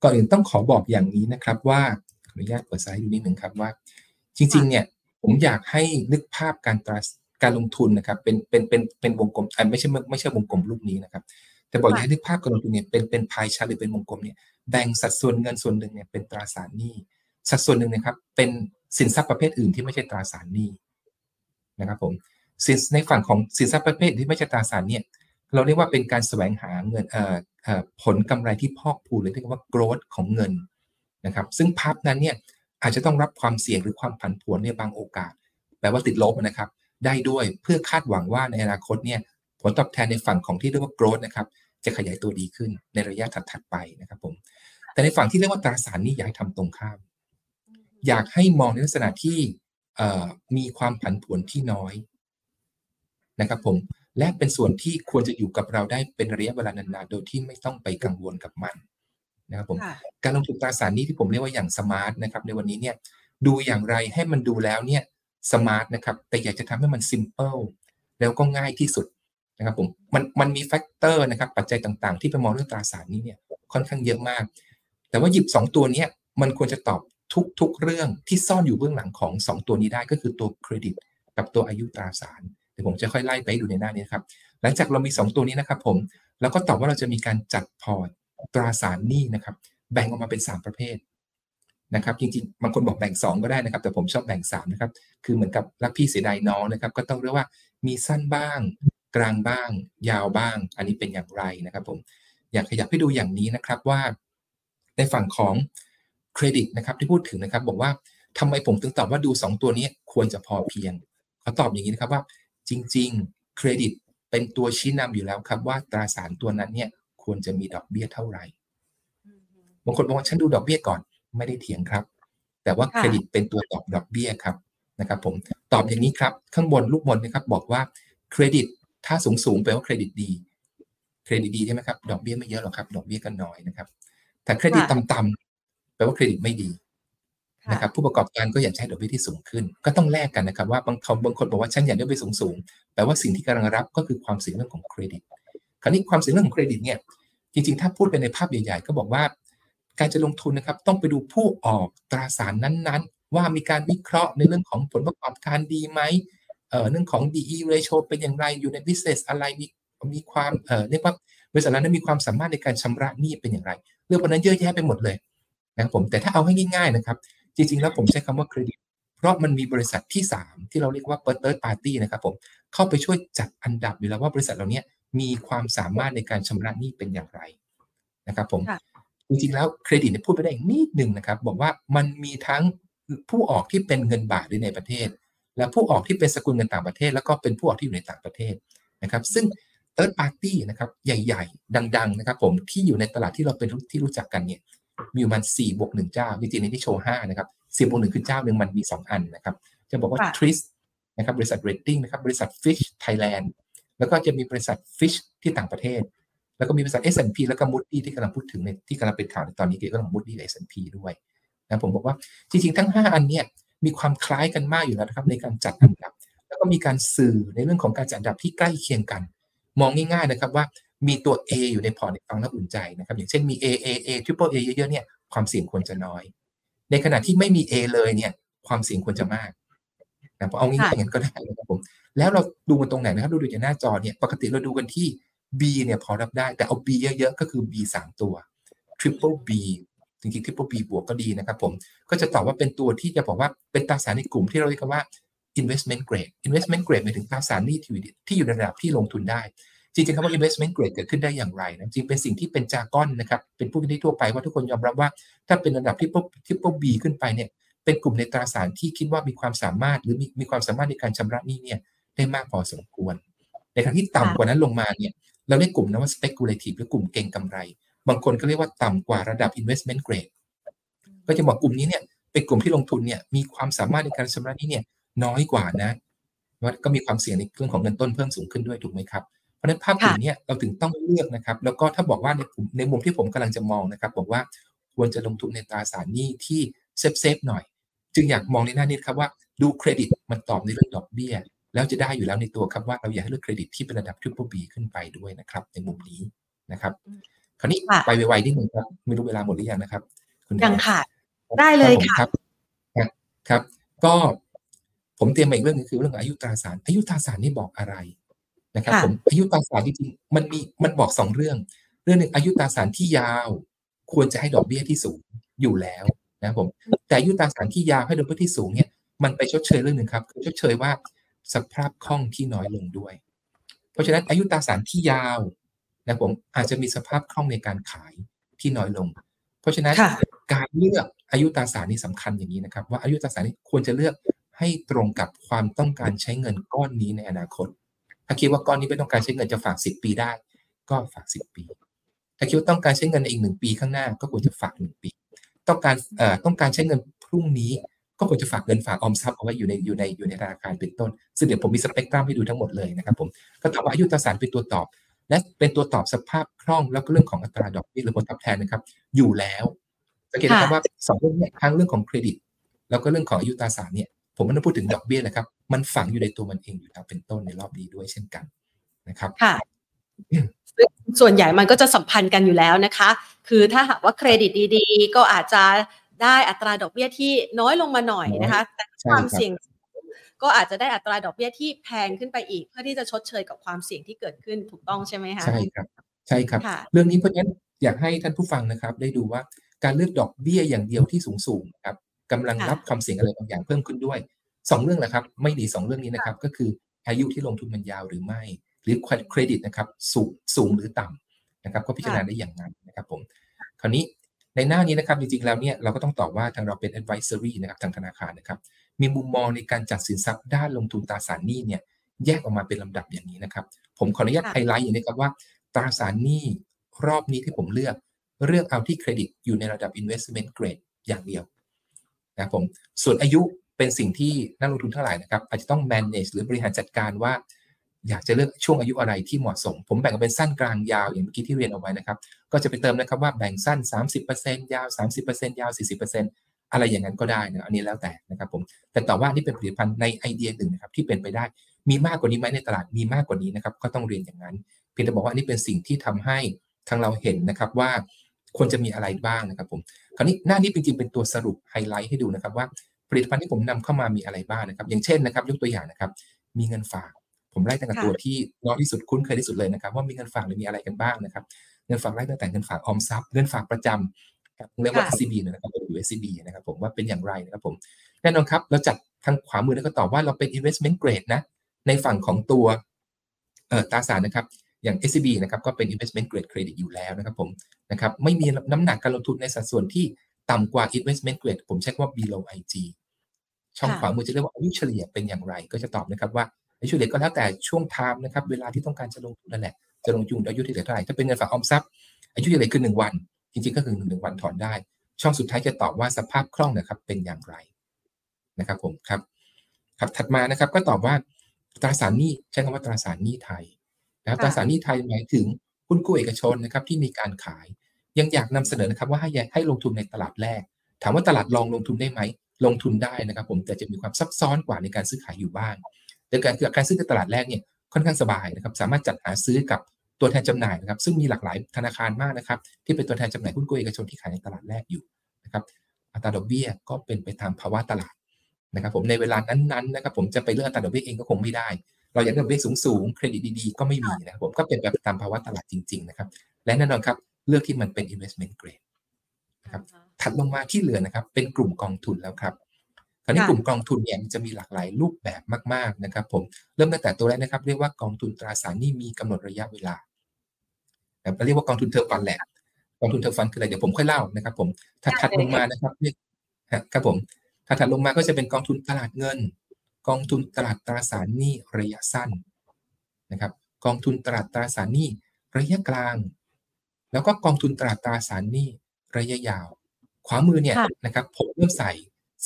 Speaker 2: ก่อนอื่นต้องขอบอกอย่างนี้นะครับว่าขออนุญาตเปิดไซต์ดูนิดหนึ่งครับว่า จริงๆเนี่ยผมอยากให้นึกภาพการตราการลงทุนนะครับเป็นเป็นเป็นเป็นวงกลมไม่ใช่ไม่ใช่วงกลมรูปนี้นะครับ แต่บอกอยากให้นึกภาพการลงทุนเนี่ยเป็นเป็นพายชาร์หรือเป็นวงกลมเนี่ยแบ่งสัดส่วนเงินส่วนหนึ่งเนี่ยเป็นตราสารหนี้ สัดส่วนหนึ่งนะครับเป็นสินทรัพย์ประเภทอื่นที่ไม่ใช่ตราสารหนี้นะครับผม สินในฝั่งของสินทรัพย์ประเภทที่ไม่ใช่ตราสารเนี่ยเราเรียกว่าเป็นการแสวงหาเงินผลกำไรที่พอกพูนหรือเรียกว่า growth ของเงินนะครับ ซึ่งภาพนั้นเนี่ยอาจจะต้องรับความเสี่ยงหรือความผันผวนในบางโอกาส แปลว่าติดลบนะครับ ได้ด้วยเพื่อคาดหวังว่าในอนาคตเนี่ยผลตอบแทนในฝั่งของที่เรียกว่า growth นะครับจะขยายตัวดีขึ้นในระยะถัดๆไปนะครับผม แต่ในฝั่งที่เรียกว่าตราสารนี้อยากให้ทำตรงข้าม อยากให้มองในลักษณะที่มีความผันผวนที่น้อย นะครับผมและเป็นส่วนที่ควรจะอยู่กับเราได้เป็นระยะเวลานานๆ โดยที่ไม่ต้องไปกังวลกับมันนะครับผมการลงทุนตราสารนี้ที่ผมเรียกว่าอย่างสมาร์ทนะครับในวันนี้เนี่ยดูอย่างไรให้มันดูแล้วเนี่ย smart นะครับแต่อยากจะทำให้มัน simple แล้วก็ง่ายที่สุดนะครับผมมันมันมี factor นะครับปัจจัยต่างๆ ที่ไปมองเรื่องตราสารหนี้เนี่ยค่อนข้างเยอะมาก แต่ว่าหยิบ 2 ตัวนี้มันควรจะตอบทุกๆเรื่องที่ซ่อนอยู่เบื้องหลังของ 2 ตัวนี้ได้ก็คือตัวเครดิตกับตัวอายุตราสาร เดี๋ยวผมจะค่อยไล่ไปดูในหน้านี้ครับ หลังจากเรามี 2 ตัวนี้นะครับผมเราก็ตอบว่าเราจะมีการจัดพอร์ตตราสารหนี้นะครับ แบ่งออกมาเป็น 3 ประเภทนะครับ จริงๆบางคนบอกแบ่ง 2 ก็ได้นะครับ แต่ผมชอบแบ่ง3นะครับคือเหมือนกับรักพี่เสียดายน้องนะครับ ก็ต้องเรียกว่ามีสั้นบ้าง กลางบ้าง ยาวบ้าง อันนี้เป็นอย่างไรนะครับ ผมอยากขยับให้ดูอย่างนี้นะครับว่า ในฝั่งของเครดิตนะครับที่พูดถึงนะครับ บอกว่าทำไมผมถึงตอบว่าดู 2 ตัวนี้ควรจะพอเพียงเขาตอบอย่างนี้นะครับว่า จริง ๆ เครดิตเป็นตัวชี้นำอยู่แล้วครับว่าตราสารตัวนั้นเนี่ยควรจะมีดอกเบี้ยเท่าไหร่บางคนบอกว่าฉันดูดอกเบี้ยก่อนไม่ได้เถียงครับ แต่ว่าเครดิตเป็นตัวตอบดอกเบี้ยครับนะครับผมตอบอย่างนี้ครับ ข้างบนลูกบนนะครับ บอกว่าเครดิตถ้าสูงสูงแปลว่าเครดิตดี เครดิตดีใช่ไหมครับดอกเบี้ยไม่เยอะหรอกครับ ดอกเบี้ยก็น้อยนะครับ แต่เครดิตต่ำๆแปลว่าเครดิตไม่ดี นะครับผู้ประกอบการก็อยากใช้ดอกเบี้ยที่สูงขึ้น ก็ต้องแลกกันนะครับว่าบางคนบางคนบอกว่าฉันอยากได้ดอกเบี้ยสูงสูงแปลว่าสิ่งที่กำลังรับก็คือความเสี่ยงเรื่องของเครดิต คราวนี้ความเสี่ยงเรื่องของเครดิตเนี่ยจริงๆ ถ้าพูดไปในภาพใหญ่ๆ ก็บอกว่า การจะลงทุนนะครับต้องไปดูผู้ออกตราสารนั้นๆ ว่ามีการวิเคราะห์ในเรื่องของผลประกอบการดีไหมเอ่อเรื่องของ DE ratio เป็นอย่างไรอยู่ใน business อะไรมีมีความเอ่อเรียกว่าบริษัทนั้นมีความสามารถในการชำระหนี้เป็นอย่างไร เรื่องพวกนั้นเยอะแยะไปหมดเลยนะครับผมแต่ถ้าเอาให้ง่ายๆนะครับ จริงๆ แล้วผมใช้คำว่าเครดิต เพราะมันมีบริษัทที่ 3 ที่เราเรียกว่า third party นะครับผมเข้าไปช่วยจัดอันดับอยู่แล้วว่าบริษัทเหล่านี้มีความสามารถในการชำระหนี้เป็นอย่างไรนะครับผมจริงๆแล้วเครดิตพูดไปได้อีกนิดหนึ่งนะครับ บอกว่ามันมีทั้งผู้ออกที่เป็นเงินบาทหรือในประเทศ และผู้ออกที่เป็นสกุลเงินต่างประเทศ แล้วก็เป็นผู้ออกที่อยู่ในต่างประเทศนะครับ ซึ่ง third party นะครับใหญ่ ๆ ดัง ๆ นะครับ ผมที่อยู่ในตลาดที่เราเป็นที่รู้จักกันเนี่ย มีอยู่มันสี่บวกหนึ่งเจ้าจริงๆในที่โชว์ห้านะครับสี่บวกหนึ่งคือเจ้าหนึ่งมันมีสองอันนะครับ จะบอกว่า Tris นะครับบริษัท rating นะครับบริษัท Fish Thailand แล้วก็จะมีบริษัท Fish ที่ต่างประเทศ แล้วก็มีบริษัท S&P แล้วก็ Moody ที่กำลังพูดถึงในที่กำลังเป็นข่าวในตอนนี้เกี่ยวกับ Moody กับ S&P ด้วยนะผมบอกว่าจริงๆทั้ง 5 อันเนี่ยมีความคล้ายกันมากอยู่แล้วนะครับในการจัดอันดับ แล้วก็มีการสื่อในเรื่องของการจัดอันดับที่ใกล้เคียงกัน มองง่ายๆนะครับว่า มีตัว A อยู่ในพอร์ตฟังแล้วอุ่นใจนะครับ อย่างเช่นมี A A A Triple A เยอะๆเนี่ยความเสี่ยงควรจะน้อย ในขณะที่ไม่มี A เลยเนี่ย ความเสี่ยงควรจะมากนะเอาง่ายๆอย่างนั้นก็ได้นะครับผม แล้วเราดูกันตรงไหนนะครับ ดูดูจากหน้าจอเนี่ยปกติเราดูกันที่ B เนี่ยพอรับได้ แต่เอา B เยอะๆก็คือ B 3ตัว Triple B จริงๆ Triple B บวกก็ดีนะครับผม ก็จะตอบว่าเป็นตัวที่จะบอกว่าเป็นตราสารในกลุ่มที่เราเรียกว่า investment grade investment grade หมายถึงตราสารนี้ที่อยู่ในระดับที่ลงทุนได้ จริงๆคำว่า investment grade เกิดขึ้นได้อย่างไรนะจริงเป็นสิ่งที่เป็นจาก้อนนะครับเป็นผู้ที่ทั่วไปว่าทุกคนยอมรับว่า ถ้าเป็นระดับที่ triple B ขึ้นไปเนี่ยเป็นกลุ่มในตราสารที่คิดว่ามีความสามารถหรือมีมีความสามารถในการชำระหนี้เนี่ยได้มากพอสมควร ในขณะที่ต่ำกว่านั้นลงมาเนี่ยเราเรียกกลุ่มนั้นว่า speculative หรือกลุ่มเก่งกำไร บางคนก็เรียกว่าต่ำกว่าระดับ investment grade ก็จะบอกกลุ่มนี้เนี่ยเป็นกลุ่มที่ลงทุนเนี่ยมีความสามารถในการชำระหนี้เนี่ยน้อยกว่านะว่าก็มีความเสี่ยงในเรื่องของเงินต้นเพิ่มสูงขึ้นด้วยถูกไหมครับ เพราะฉะนั้นภาพกลุ่มนี้เราถึงต้องเลือกนะครับ แล้วก็ถ้าบอกว่าในในมุมที่ผมกำลังจะมองนะครับ บอกว่าควรจะลงทุนในตราสารหนี้ที่ safe safe หน่อย จึงอยากมองในหน้านี้ครับว่าดูเครดิตมันตอบในเรื่องดอกเบี้ย แล้วจะได้อยู่แล้วในตัวครับว่าเราอยากให้เลือกเครดิตที่เป็นระดับ Triple B ขึ้นไปด้วยนะครับ ในมุมนี้นะครับ คราวนี้ไปไวๆนิดนึงครับไม่รู้เวลาหมดหรือยังนะครับ
Speaker 1: คุณยังค่ะได้เลยค่ะ
Speaker 2: ครับครับ ก็ผมเตรียมมาอีกเรื่องนึงคือเรื่องอายุตราสารอายุตราสารนี่บอกอะไร นะครับผมอายุตราสารจริงๆมันมีมันบอกสองเรื่อง เรื่องหนึ่งอายุตราสารที่ยาว ควรจะให้ดอกเบี้ยที่สูงอยู่แล้วนะผมแต่อายุตราสารที่ยาวให้ดอกเบี้ยที่สูงเนี่ยมันไปชดเชยเรื่องหนึ่งครับคือชดเชยว่าสภาพคล่องที่น้อยลงด้วย เพราะฉะนั้นอายุตราสารที่ยาวนะผมอาจจะมีสภาพคล่องในการขายที่น้อยลง เพราะฉะนั้นการเลือกอายุตราสารนี่สำคัญอย่างนี้นะครับ ว่าอายุตราสารนี่ควรจะเลือกให้ตรงกับความต้องการใช้เงินก้อนนี้ในอนาคต ถ้าคิดว่าก้อนนี้ไม่ต้องการใช้เงินจะฝาก 10 ปีได้ ก็ฝาก 10 ปี ถ้าคิดว่าต้องการใช้เงินในอีกหนึ่งปีข้างหน้า ก็ควรจะฝากหนึ่งปี ต้องการเอ่อต้องการใช้เงินพรุ่งนี้ก็ควรจะฝากเงินฝากออมทรัพย์เอาไว้อยู่ในอยู่ในอยู่ในธนาคารเป็นต้น ซึ่งเดี๋ยวผมมีสเปกตรัมให้ดูทั้งหมดเลยนะครับผมก็ถามว่าอายุตราสารเป็นตัวตอบ และเป็นตัวตอบสภาพคล่องแล้วก็เรื่องของอัตราดอกเบี้ยหรือผลตอบแทนนะครับ อยู่แล้วสังเกตนะครับว่าสองเรื่องนี้ทั้งเรื่องของเครดิต แล้วก็เรื่องของอายุตราสารเนี่ย ผมไม่ต้องพูดถึงดอกเบี้ยนะครับ มันฝังอยู่ในตัวมันเองอยู่แล้วเป็นต้นในรอบนี้ด้วยเช่นกันนะครับ
Speaker 1: ค่ะส่วนใหญ่มันก็จะสัมพันธ์กันอยู่แล้วนะคะ คือถ้าหากว่าเครดิตดีๆ ก็อาจจะได้อัตราดอกเบี้ยที่น้อยลงมาหน่อยนะคะแต่ความเสี่ยงก็อาจจะได้อัตราดอกเบี้ยที่แพงขึ้นไปอีก เพื่อที่จะชดเชยกับความเสี่ยงที่เกิดขึ้นถูกต้องใช่ไหมคะ
Speaker 2: ใช่ครับใช่ครับ เรื่องนี้เพราะฉะนั้นอยากให้ท่านผู้ฟังนะครับ ได้ดูว่าการเลือกดอกเบี้ยอย่างเดียวที่สูงๆครับ กำลังรับความเสี่ยงอะไรบางอย่างเพิ่มขึ้นด้วยสองเรื่องแหละครับ ไม่ดีสองเรื่องนี้นะครับ ก็คืออายุที่ลงทุนมันยาวหรือไม่ หรือเครดิตนะครับสูงสูงหรือต่ำนะครับ ก็พิจารณาได้อย่างนั้นนะครับผม คราวนี้ในหน้านี้นะครับจริงๆแล้วเนี่ยเราก็ต้องตอบว่าทางเราเป็น advisory นะครับทางธนาคารนะครับ มีมุมมองในการจัดสินทรัพย์ด้านลงทุนตราสารหนี้เนี่ยแยกออกมาเป็นลำดับอย่างนี้นะครับ ผมขออนุญาตไฮไลท์อย่างนี้ครับว่าตราสารหนี้รอบนี้ที่ผมเลือก เลือกเอาที่เครดิตอยู่ในระดับ investment grade อย่างเดียว นะผมส่วนอายุเป็นสิ่งที่นักลงทุนทั้งหลายนะครับอาจจะต้อง manage หรือบริหารจัดการว่า อยากจะเลือกช่วงอายุอะไรที่เหมาะสม ผมแบ่งเป็นสั้นกลางยาวอย่างเมื่อกี้ที่เรียนเอาไว้นะครับ ก็จะไปเติมนะครับว่าแบ่งสั้น 30%ยาว 30%ยาว 40%อะไรอย่างนั้นก็ได้นะอันนี้แล้วแต่นะครับผมแต่ต่อว่านี่เป็นผลิตภัณฑ์ในไอเดียหนึ่งนะครับที่เป็นไปได้มีมากกว่านี้ไหมในตลาดมีมากกว่านี้นะครับก็ต้องเรียนอย่างนั้น เพียงแต่บอกว่านี่เป็นสิ่งที่ทำให้ทางเราเห็นนะครับว่า ควรจะมีอะไรบ้างนะครับผมคราวนี้หน้านี้จริงๆเป็นตัวสรุปไฮไลท์ให้ดูนะครับว่าผลิตภัณฑ์ที่ผมนำเข้ามามีอะไรบ้างนะครับ อย่างเช่นนะครับ ยกตัวอย่างนะครับ มีเงินฝาก ผมไล่ตั้งแต่ตัวที่น้อยที่สุดคุ้นเคยที่สุดเลยนะครับ ว่ามีเงินฝากหรือมีอะไรกันบ้างนะครับ เงินฝากไล่ตั้งแต่เงินฝากออมทรัพย์เงินฝากประจำเรียกว่า SCB นะครับหรือ SCB นะครับ ผมว่าเป็นอย่างไรนะครับผมแน่นอนครับเราจัดทางขวามือแล้วก็ตอบว่าเราเป็น investment grade นะในฝั่งของตัวเอ่อตราสารนะครับ อย่าง SCB นะครับก็เป็น investment grade credit อยู่แล้วนะครับผมนะครับไม่มีน้ำหนักการลงทุนในสัดส่วนที่ต่ำกว่า investment grade ผมใช้คำว่า below IG ช่องขวามือจะเรียกว่าอายุเฉลี่ยเป็นอย่างไร ก็จะตอบนะครับว่าอายุเฉลี่ยก็แล้วแต่ช่วงไทม์นะครับเวลาที่ต้องการจะลงทุนนั่นแหละจะลงทุนอายุที่เหลือเท่าไหร่ถ้าเป็นเงินฝากออมทรัพย์อายุเฉลี่ยคือหนึ่งวัน จริงๆก็คือหนึ่งวันถอนได้ ช่องสุดท้ายจะตอบว่าสภาพคล่องนะครับเป็นอย่างไรนะครับผมครับครับถัดมานะครับก็ตอบว่าตราสารหนี้ใช้คำว่าตราสารหนี้ไทย นะครับตราสารหนี้ไทยหมายถึงหุ้นกู้เอกชนนะครับที่มีการขาย ยังอยากนำเสนอนะครับว่าให้ให้ลงทุนในตลาดแรก ถามว่าตลาดรองลงทุนได้ไหม ลงทุนได้นะครับ ผมแต่จะมีความซับซ้อนกว่าในการซื้อขายอยู่บ้างแต่การการซื้อในตลาดแรกเนี่ยค่อนข้างสบายนะครับสามารถจัดหาซื้อกับตัวแทนจำหน่ายนะครับซึ่งมีหลากหลายธนาคารมากนะครับที่เป็นตัวแทนจำหน่ายหุ้นกู้เอกชนที่ขายในตลาดแรกอยู่นะครับอัตราดอกเบี้ยก็เป็นไปตามภาวะตลาดนะครับผมในเวลานั้นๆนะครับผมจะไปเลือกอัตราดอกเบี้ยเองก็คงไม่ได้ เราอยากได้ดอกเบี้ยสูงๆเครดิตดีๆ ก็ไม่มีนะครับผมก็เป็นแบบตามภาวะตลาดจริง ๆ นะครับ และแน่นอนครับเลือกที่มันเป็น investment grade นะครับถัดลงมาที่เหลือนะครับ เป็นกลุ่มกองทุนแล้วครับคราวนี้กลุ่มกองทุนเนี่ยจะมีหลากหลายรูปแบบมาก ๆนะครับ ผมเริ่มตั้งแต่ตัวแรกนะครับ เรียกว่ากองทุนตราสารหนี้มีกำหนดระยะเวลาเราเรียกว่ากองทุน term fund แหละกองทุน term fund คืออะไรเดี๋ยวผมค่อยเล่านะครับ ผมถัดถัดลงมานะครับเรียกครับผมถัดถัดลงมาก็จะเป็นกองทุนตลาดเงิน กองทุนตลาดตราสารหนี้ระยะสั้นนะครับ กองทุนตลาดตราสารหนี้ระยะกลาง แล้วก็กองทุนตลาดตราสารหนี้ระยะยาว ขวามือเนี่ยนะครับผมเริ่มใส่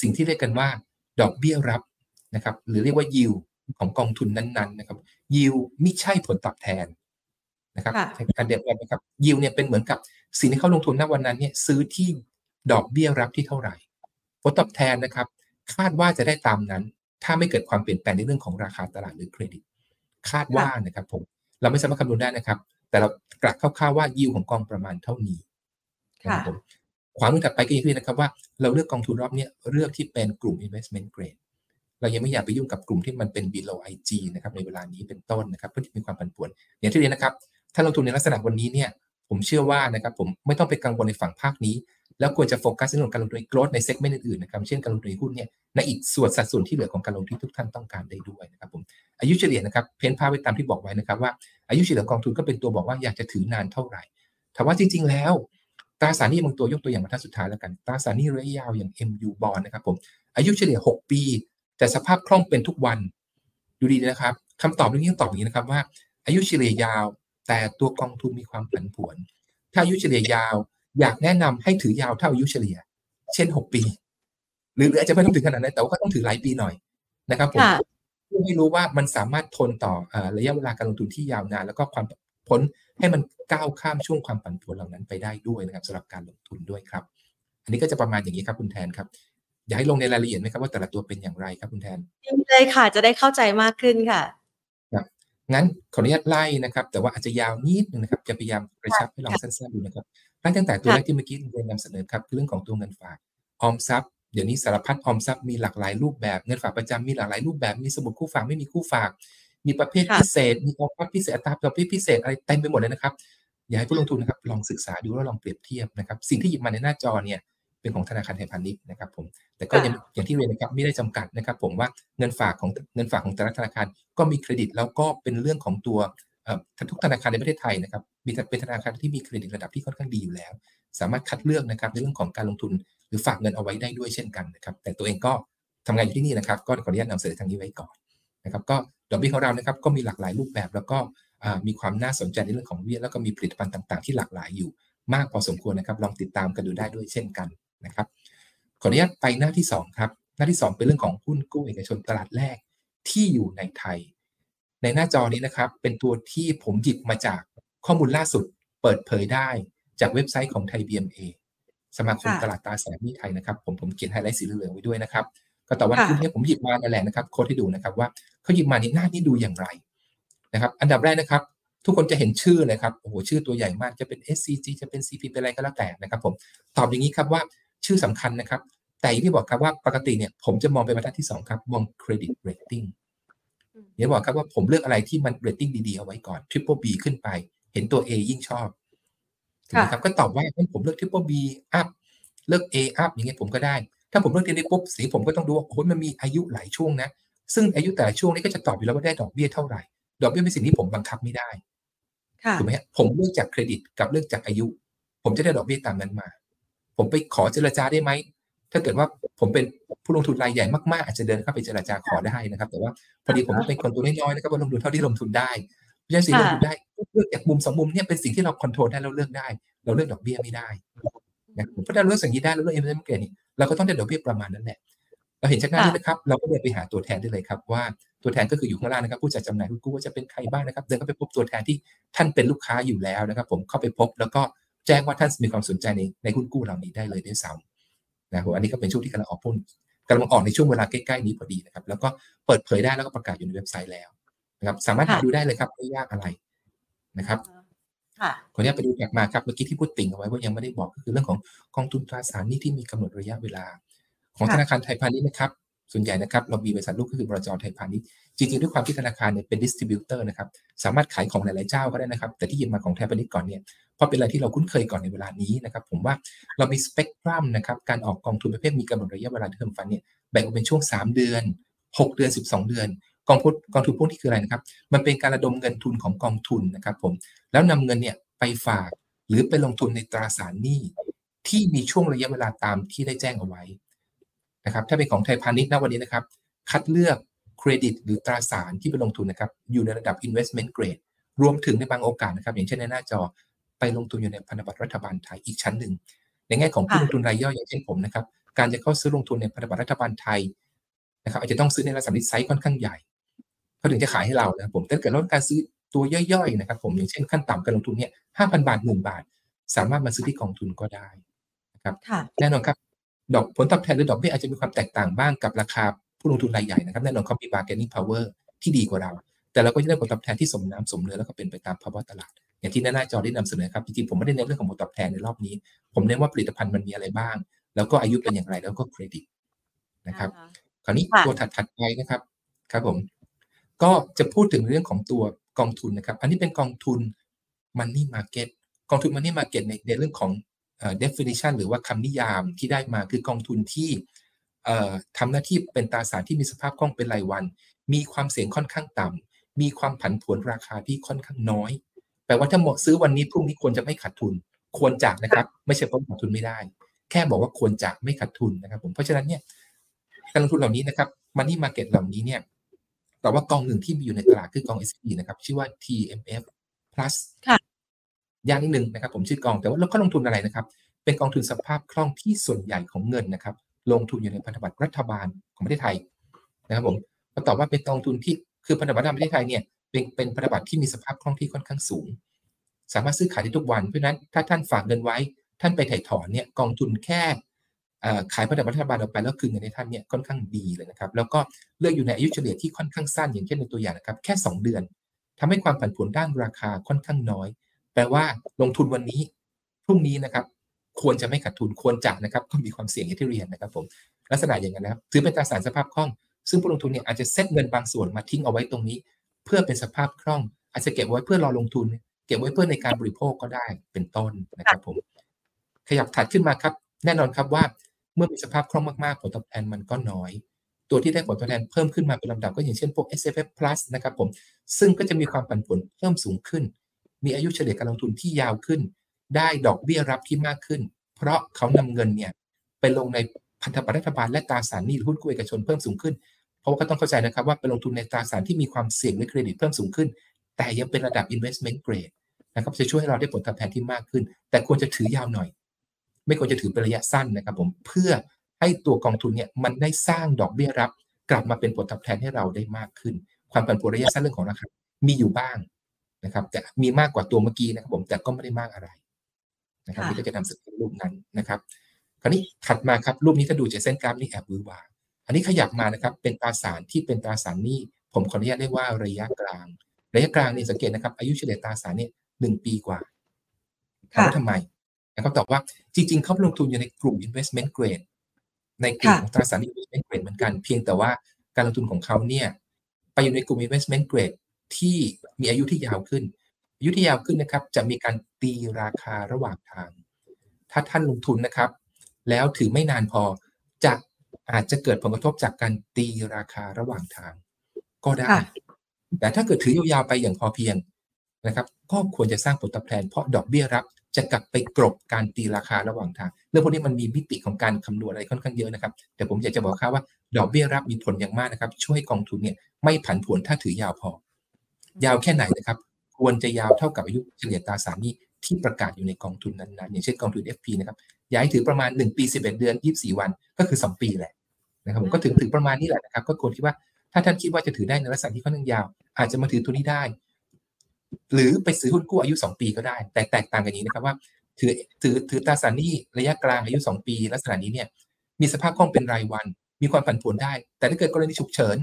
Speaker 2: สิ่งที่เรียกกันว่า ดอกเบี้ยรับนะครับหรือเรียกว่ายิวของกองทุนนั้นๆนะครับยิวไม่ใช่ผลตอบแทนนะครับการเดียวกันนะครับยิวเนี่ยเป็นเหมือนกับสิ่งที่เขาลงทุนณวันนั้นเนี่ยซื้อที่ดอกเบี้ยรับที่เท่าไหร่ ผลตอบแทนนะครับ คาดว่าจะได้ตามนั้น ถ้าไม่เกิดความเปลี่ยนแปลงในเรื่องของราคาตลาดหรือเครดิต คาดว่านะครับผมเราไม่สามารถคำนวณได้นะครับ แต่เรากลักคร่าวๆว่ายิวของกองประมาณเท่านี้นะครับผมความมือถัดไปก็อย่างที่นะครับว่าเราเลือกกองทุนรอบนี้เลือกที่เป็นกลุ่ม investment grade เรายังไม่อยากไปยุ่งกับกลุ่มที่มันเป็น below IG นะครับในเวลานี้เป็นต้นนะครับเพื่อที่มีความผันผวนอย่างที่เรียนนะครับ ถ้าลงทุนในลักษณะวันนี้เนี่ยผมเชื่อว่านะครับผมไม่ต้องไปกังวลในฝั่งภาคนี้ แล้วควรจะโฟกัสในเรื่องการลงทุนใน growth ในเซกเมนต์อื่นๆนะครับเช่นการลงทุนหุ้นเนี่ยในอีกส่วนสัดส่วนที่เหลือของการลงทุนทุกท่านต้องการได้ด้วยนะครับผมอายุเฉลี่ยนะครับเพ้นภาพไว้ตามที่บอกไว้นะครับว่าอายุเฉลี่ยกองทุนก็เป็นตัวบอกว่าอยากจะถือนานเท่าไหร่แต่ว่าจริง ๆ แล้วตราสารหนี้บางตัวยกตัวอย่างมาท่านสุดท้ายแล้วกันตราสารหนี้ระยะยาวอย่าง MU bond นะครับผมอายุเฉลี่ย 6 ปี แต่สภาพคล่องเป็นทุกวันดูดีนะครับคำตอบเรื่องนี้ต้องตอบอย่างนี้นะครับว่า อายุเฉลี่ยยาวแต่ตัวกองทุนมีความผันผวน ถ้าอายุเฉลี่ยยาว อยากแนะนำให้ถือยาวเท่าอายุเฉลี่ย เช่น6ปี หรืออาจจะไม่ต้องถึงขนาดนั้นแต่ว่าก็ต้องถือหลายปีหน่อยนะครับผมเพื่อให้รู้ว่ามันสามารถทนต่อระยะเวลาการลงทุนที่ยาวนาน แล้วก็ความพ้นให้มันก้าวข้ามช่วงความผันผวนเหล่านั้นไปได้ด้วยนะครับสำหรับการลงทุนด้วยครับ อันนี้ก็จะประมาณอย่างนี้ครับคุณแทนครับอยากให้ลงในรายละเอียดไหมครับว่าแต่ละตัวเป็นอย่างไรครับคุณแทน
Speaker 1: เลยค่ะ จะได้เข้าใจมากขึ้นค่ะ
Speaker 2: ครับ งั้นขออนุญาตไล่นะครับ แต่ว่าอาจจะยาวนิดนึงนะครับ จะพยายามกระชับให้ลองสั้นๆดูนะครับไล่ตั้งแต่ตัวแรกที่เมื่อกี้เรียนนำเสนอครับคือเรื่องของตัวเงินฝากออมทรัพย์เดี๋ยวนี้สารพัดออมทรัพย์มีหลากหลายรูปแบบเงินฝากประจำมีหลากหลายรูปแบบมีสมุดคู่ฝากไม่มีคู่ฝาก มีประเภทพิเศษ มีออมทรัพย์พิเศษอัตราประเภทพิเศษอะไรเต็มไปหมดเลยนะครับ อยากให้ผู้ลงทุนนะครับลองศึกษาดูแล้วลองเปรียบเทียบนะครับ สิ่งที่หยิบมาในหน้าจอเนี่ย เป็นของธนาคารไทยพาณิชย์นะครับผมแต่ก็ยังอย่างที่เรียนนะครับไม่ได้จำกัดนะครับ ผมว่าเงินฝากของเงินฝากของแต่ละธนาคารก็มีเครดิตแล้วก็เป็นเรื่องของตัวทุกธนาคารในประเทศไทยนะครับมีเป็นธนาคารที่มีเครดิตระดับที่ค่อนข้างดีอยู่แล้ว สามารถคัดเลือกนะครับในเรื่องของการลงทุนหรือฝากเงินเอาไว้ได้ด้วยเช่นกันนะครับแต่ตัวเองก็ทำงานอยู่ที่นี่นะครับ ก็ขออนุญาตนำเสนอทางนี้ไว้ก่อนนะครับก็ดอกเบี้ยของเรานะครับก็มีหลากหลายรูปแบบ แล้วก็มีความน่าสนใจในเรื่องของเบี้ยแล้วก็มีผลิตภัณฑ์ต่าง ๆ ที่หลากหลายอยู่มากพอสมควรนะครับ ลองติดตามกันดูได้ด้วยเช่นกัน นะครับขออนุญาตไปหน้าที่2ครับหน้าที่ 2 เป็นเรื่องของหุ้นกู้เอกชนตลาดแรกที่อยู่ในไทย ในหน้าจอนี้นะครับ เป็นตัวที่ผมหยิบมาจากข้อมูลล่าสุดเปิดเผยได้จากเว็บไซต์ของไทย BMA สมาคมตลาดตราสารหนี้ไทยนะครับ ผมผมเขียนไฮไลท์สีเหลืองไว้ด้วยนะครับ ก็แต่ว่าหุ้นนี้ผมหยิบมาแหละนะครับโค้ดให้ดูนะครับว่าเขาหยิบมาในหน้านี้ดูอย่างไรนะครับ อันดับแรกนะครับ ทุกคนจะเห็นชื่อเลยครับโอ้โหชื่อตัวใหญ่มากจะเป็น SCG จะเป็น CP เป็นอะไรก็แล้วแต่นะครับ ผมตอบอย่างนี้ครับว่า ชื่อสำคัญนะครับ แต่อย่างที่บอกครับว่าปกติเนี่ยผมจะมองไปบรรทัดที่ 2 ครับ มองเครดิตเรตติ้งอย่าบอกครับว่าผมเลือกอะไรที่มันเรตติ้งดีๆเอาไว้ก่อน Triple B ขึ้นไป เห็นตัว A ยิ่งชอบถูกไหมครับก็ตอบว่าผมเลือก Triple B up เลือก A up อย่างเงี้ยผมก็ได้ ถ้าผมเลือกเนี้ยปุ๊บสีผมก็ต้องดูว่าโอ้ยมันมีอายุหลายช่วงนะ ซึ่งอายุแต่ละช่วงนี้ก็จะตอบอยู่แล้วว่าได้ดอกเบี้ยเท่าไหร่ ดอกเบี้ยเป็นสิ่งที่ผมบังคับไม่ได้ถูกไหมฮะผมเลือกจากเครดิตกับเลือกจากอายุ ผมจะได้ดอกเบี้ยตามนั้นมา ผมไปขอเจรจาได้ไหมถ้าเกิดว่าผมเป็นผู้ลงทุนรายใหญ่มากๆอาจจะเดินเข้าไปเจรจาขอได้นะครับ แต่ว่าพอดีผมเป็นคนตัวน้อยๆนะครับว่าลงทุนเท่าที่ลงทุนได้เพราะฉะนั้นสิ่งลงทุนได้เลือกจากมุมสองมุมเนี่ยเป็นสิ่งที่เรา control ได้เราเลือกได้ เราเลือกดอกเบี้ยไม่ได้นะเพราะถ้าเราเลือกสิ่งนี้ได้เราเลือกเอ็มเอ็มเกรดนี่เราก็ต้องได้ดอกเบี้ยประมาณนั้นแหละเราเห็นชัดหน้านี้นะครับ เราก็เดินไปหาตัวแทนได้เลยครับว่าตัวแทนก็คืออยู่ข้างล่างนะครับ ผู้จัดจำหน่ายหุ้นกู้ว่าจะเป็นใครบ้างนะครับ เดินเข้าไปพบตัวแทนที่ท่านเป็นลูกค้าอยู่แล้วนะครับ ผมเข้าไปพบแล้วก็ แจ้งว่าท่านมีความสนใจในในหุ้นกู้เหล่านี้ได้เลยด้วยซ้ำนะครับอันนี้ก็เป็นช่วงที่กำลังออกพ้นกำลังออกในช่วงเวลาใกล้ๆนี้พอดีนะครับ แล้วก็เปิดเผยได้แล้วก็ประกาศอยู่ในเว็บไซต์แล้วนะครับ สามารถหาดูได้เลยครับไม่ยากอะไรนะครับขออนุญาตไปดูจากมาครับเมื่อกี้ที่พูดติ่งเอาไว้ว่ายังไม่ได้บอกก็คือเรื่องของกองทุนตราสารหนี้ที่มีกำหนดระยะเวลา ของธนาคารไทยพาณิชย์นะครับ ส่วนใหญ่นะครับเรามีบริษัทลูกก็คือบรจไทยพาณิชย์จริงๆด้วยความที่ธนาคารเนี่ยเป็นดิสติบิวเตอร์นะครับสามารถขายของหลายๆเจ้าก็ได้นะครับ แต่ที่ยินมาของไทยพาณิชย์ก่อนเนี่ยเพราะเป็นอะไรที่เราคุ้นเคยก่อนในเวลานี้นะครับผมว่าเรามีสเปกตรัมนะครับการออกกองทุนประเภทมีกำหนดระยะเวลาเทอมฟันเนี่ยแบ่งออกเป็นช่วง 3 เดือน 6 เดือน 12 เดือนกองทุนกองทุนพวกนี้คืออะไรนะครับ มันเป็นการระดมเงินทุนของกองทุนนะครับผม แล้วนำเงินเนี่ยไปฝากหรือไปลงทุนในตราสารหนี้ที่มีช่วงระยะเวลาตามที่ได้แจ้งเอาไว้ นะครับถ้าเป็นของไทยพาณิชย์ณวันนี้นะครับ คัดเลือกเครดิตหรือตราสารที่ไปลงทุนนะครับอยู่ในระดับ investment grade รวมถึงในบางโอกาสนะครับอย่างเช่นในหน้าจอไปลงทุนอยู่ในพันธบัตรรัฐบาลไทยอีกชั้นหนึ่ง ในแง่ของผู้ลงทุนรายย่อยอย่างเช่นผมนะครับการจะเข้าซื้อลงทุนในพันธบัตรรัฐบาลไทยนะครับอาจจะต้องซื้อในระดับไซส์ค่อนข้างใหญ่เขาถึงจะขายให้เรานะผมถ้าเกิดเราการซื้อตัวย่อยๆนะครับ ผมอย่างเช่นขั้นต่ำการลงทุนเนี่ยห้าพันบาทหมื่นบาท สามารถมาซื้อที่กองทุนก็ได้นะครับแน่นอนครับ ดอกผลตอบแทนหรือดอกเบี้ยอาจจะมีความแตกต่างบ้างกับราคาผู้ลงทุนรายใหญ่นะครับแน่นอนเขามี bargaining power ที่ดีกว่าเรา แต่เราก็จะได้ผลตอบแทนที่สมน้ำสมเนื้อแล้วก็เป็นไปตามภาวะตลาด อย่างที่หน้าจอได้นำเสนอครับจริงๆผมไม่ได้เน้นเรื่องของผลตอบแทนในรอบนี้ ผมเน้นว่าผลิตภัณฑ์มันมีอะไรบ้าง แล้วก็อายุเป็นอย่างไรแล้วก็เครดิตนะครับ คราวนี้ตัวถัดๆไปนะครับครับผมก็จะพูดถึงเรื่องของตัวกองทุนนะครับ อันนี้เป็นกองทุน Money Market กองทุน Money Market ในในเรื่องของ definition หรือว่าคำนิยามที่ได้มาคือกองทุนที่ทำหน้าที่เป็นตราสารที่มีสภาพคล่องเป็นรายวัน มีความเสี่ยงค่อนข้างต่ำมีความผันผวนราคาที่ค่อนข้างน้อย แปลว่าถ้าหมดซื้อวันนี้พรุ่งนี้ควรจะไม่ขาดทุน ควรจะนะครับ ไม่ใช่เพราะขาดทุนไม่ได้ แค่บอกว่าควรจะไม่ขาดทุนนะครับผมเพราะฉะนั้นเนี่ยการลงทุนเหล่านี้นะครับมันนี่มาเก็ตเหล่านี้เนี่ยแต่ว่ากองหนึ่งที่มีอยู่ในตลาดคือกอง S&P นะครับ ชื่อว่า TMF plus อย่างนิดนึงนะครับผมชื่อกองแต่ว่าเราก็ลงทุนอะไรนะครับ เป็นกองทุนสภาพคล่องที่ส่วนใหญ่ของเงินนะครับ ลงทุนอยู่ในพันธบัตรรัฐบาลของประเทศไทยนะครับผมก็ตอบว่าเป็นกองทุนที่คือพันธบัตรประเทศไทยเนี่ยเป็นเป็นพันธบัตรที่มีสภาพคล่องที่ค่อนข้างสูง สามารถซื้อขายได้ทุกวันเพราะนั้นถ้าท่านฝากเงินไว้ ท่านไปถ่ายถอนเนี่ยกองทุนแค่ขายพันธบัตรรัฐบาลออกไปแล้วคืนเงินให้ท่านเนี่ยค่อนข้างดีเลยนะครับ แล้วก็เลือกอยู่ในอายุเฉลี่ยที่ค่อนข้างสั้นอย่างเช่นในตัวอย่างนะครับ แค่ 2 เดือนทำให้ความผันผวนด้านราคาค่อนข้างน้อย แปลว่าลงทุนวันนี้พรุ่งนี้นะครับ ควรจะไม่ขาดทุนควรจะนะครับก็มีความเสี่ยงอย่างที่เรียนนะครับ ผมลักษณะอย่างนั้นนะครับถือเป็นตราสารสภาพคล่อง ซึ่งผู้ลงทุนเนี่ยอาจจะเซ็ตเงินบางส่วนมาทิ้งเอาไว้ตรงนี้ เพื่อเป็นสภาพคล่อง อาจจะเก็บไว้เพื่อรอลงทุน เก็บไว้เพื่อในการบริโภคก็ได้เป็นต้นนะครับ ผม ขยับถัดขึ้นมาครับ แน่นอนครับว่าเมื่อมีสภาพคล่องมากๆผลตอบแทนมันก็น้อย ตัวที่ได้ผลตอบแทนเพิ่มขึ้นมาเป็นลำดับก็อย่างเช่นพวก S F F plus นะครับผมซึ่งก็จะมีความผันผวนเพิ่มสูงขึ้น มีอายุเฉลี่ยการลงทุนที่ยาวขึ้น ได้ดอกเบี้ยรับที่มากขึ้น เพราะเขานำเงินเนี่ยไปลงในพันธบัตรรัฐบาลและตราสารหนี้หรือหุ้นกู้เอกชนเพิ่มสูงขึ้น เพราะว่าก็ต้องเข้าใจนะครับว่าไปลงทุนในตราสารที่มีความเสี่ยงในเครดิตเพิ่มสูงขึ้น แต่ยังเป็นระดับ investment grade นะครับจะช่วยให้เราได้ผลตอบแทนที่มากขึ้น แต่ควรจะถือยาวหน่อย ไม่ควรจะถือเป็นระยะสั้นนะครับผมเพื่อให้ตัวกองทุนเนี่ยมันได้สร้างดอกเบี้ยรับ กลับมาเป็นผลตอบแทนให้เราได้มากขึ้น ความผันผวนระยะสั้นเรื่องของราคามีอยู่บ้าง นะครับแต่มีมากกว่าตัวเมื่อกี้นะครับผมแต่ก็ไม่ได้มากอะไรนะครับที่ก็จะนำเสนอรูปนั้นนะครับ คราวนี้ถัดมาครับรูปนี้ถ้าดูจากเส้นกราฟนี่แอบวือวาอันนี้ขยับมานะครับเป็นตราสารที่เป็นตราสารนี้ผมขออนุญาตเรียกว่าระยะกลาง ระยะกลางนี่สังเกตนะครับ อายุเฉลี่ยตราสารเนี่ยหนึ่งปีกว่าถามว่าทำไมเขาตอบว่าจริง ๆ เขาลงทุนอยู่ในกลุ่ม investment grade ในกลุ่มของตราสาร investment grade เหมือนกัน เพียงแต่ว่าการลงทุนของเขาเนี่ยไปอยู่ในกลุ่ม investment grade ที่มีอายุที่ยาวขึ้น อายุที่ยาวขึ้นนะครับ จะมีการตีราคาระหว่างทาง ถ้าท่านลงทุนนะครับ แล้วถือไม่นานพอจะอาจจะเกิดผลกระทบจากการตีราคาระหว่างทาง ก็ได้ แต่ถ้าเกิดถือยาวๆไปอย่างพอเพียงนะครับ ก็ควรจะสร้างผลตอบแทนเพราะดอกเบี้ยรับจะกลับไปกรบการตีราคาระหว่างทาง เรื่องพวกนี้มันมีมิติของการคำนวณอะไรค่อนข้างเยอะนะครับ แต่ผมอยากจะบอกครับว่าดอกเบี้ยรับมีผลอย่างมากนะครับ ช่วยกองทุนเนี่ยไม่ผันผวนถ้าถือยาวพอ ยาวแค่ไหนนะครับ ควรจะยาวเท่ากับอายุเฉลี่ยตราสารหนี้ที่ประกาศอยู่ในกองทุนนั้นๆ อย่างเช่นกองทุน FP นะครับย้ายถือประมาณ 1 ปี 11 เดือน 24 วันก็คือ 2 ปีแหละนะครับผมก็ถึงถึงประมาณนี้แหละนะครับ ก็ควรคิดว่าถ้าท่านคิดว่าจะถือได้ในลักษณะที่ค่อนข้างยาว อาจจะมาถือตัวนี้ได้ หรือไปซื้อหุ้นกู้อายุ 2 ปีก็ได้ แต่แตกต่างกันนี้นะครับว่า ถือถือถือตราสารหนี้ระยะกลางอายุ 2 ปี ลักษณะนี้เนี่ยมีสภาพคล่องเป็นรายวัน มีความผันผวนได้ แต่ถ้าเกิดกรณีฉุกเฉิน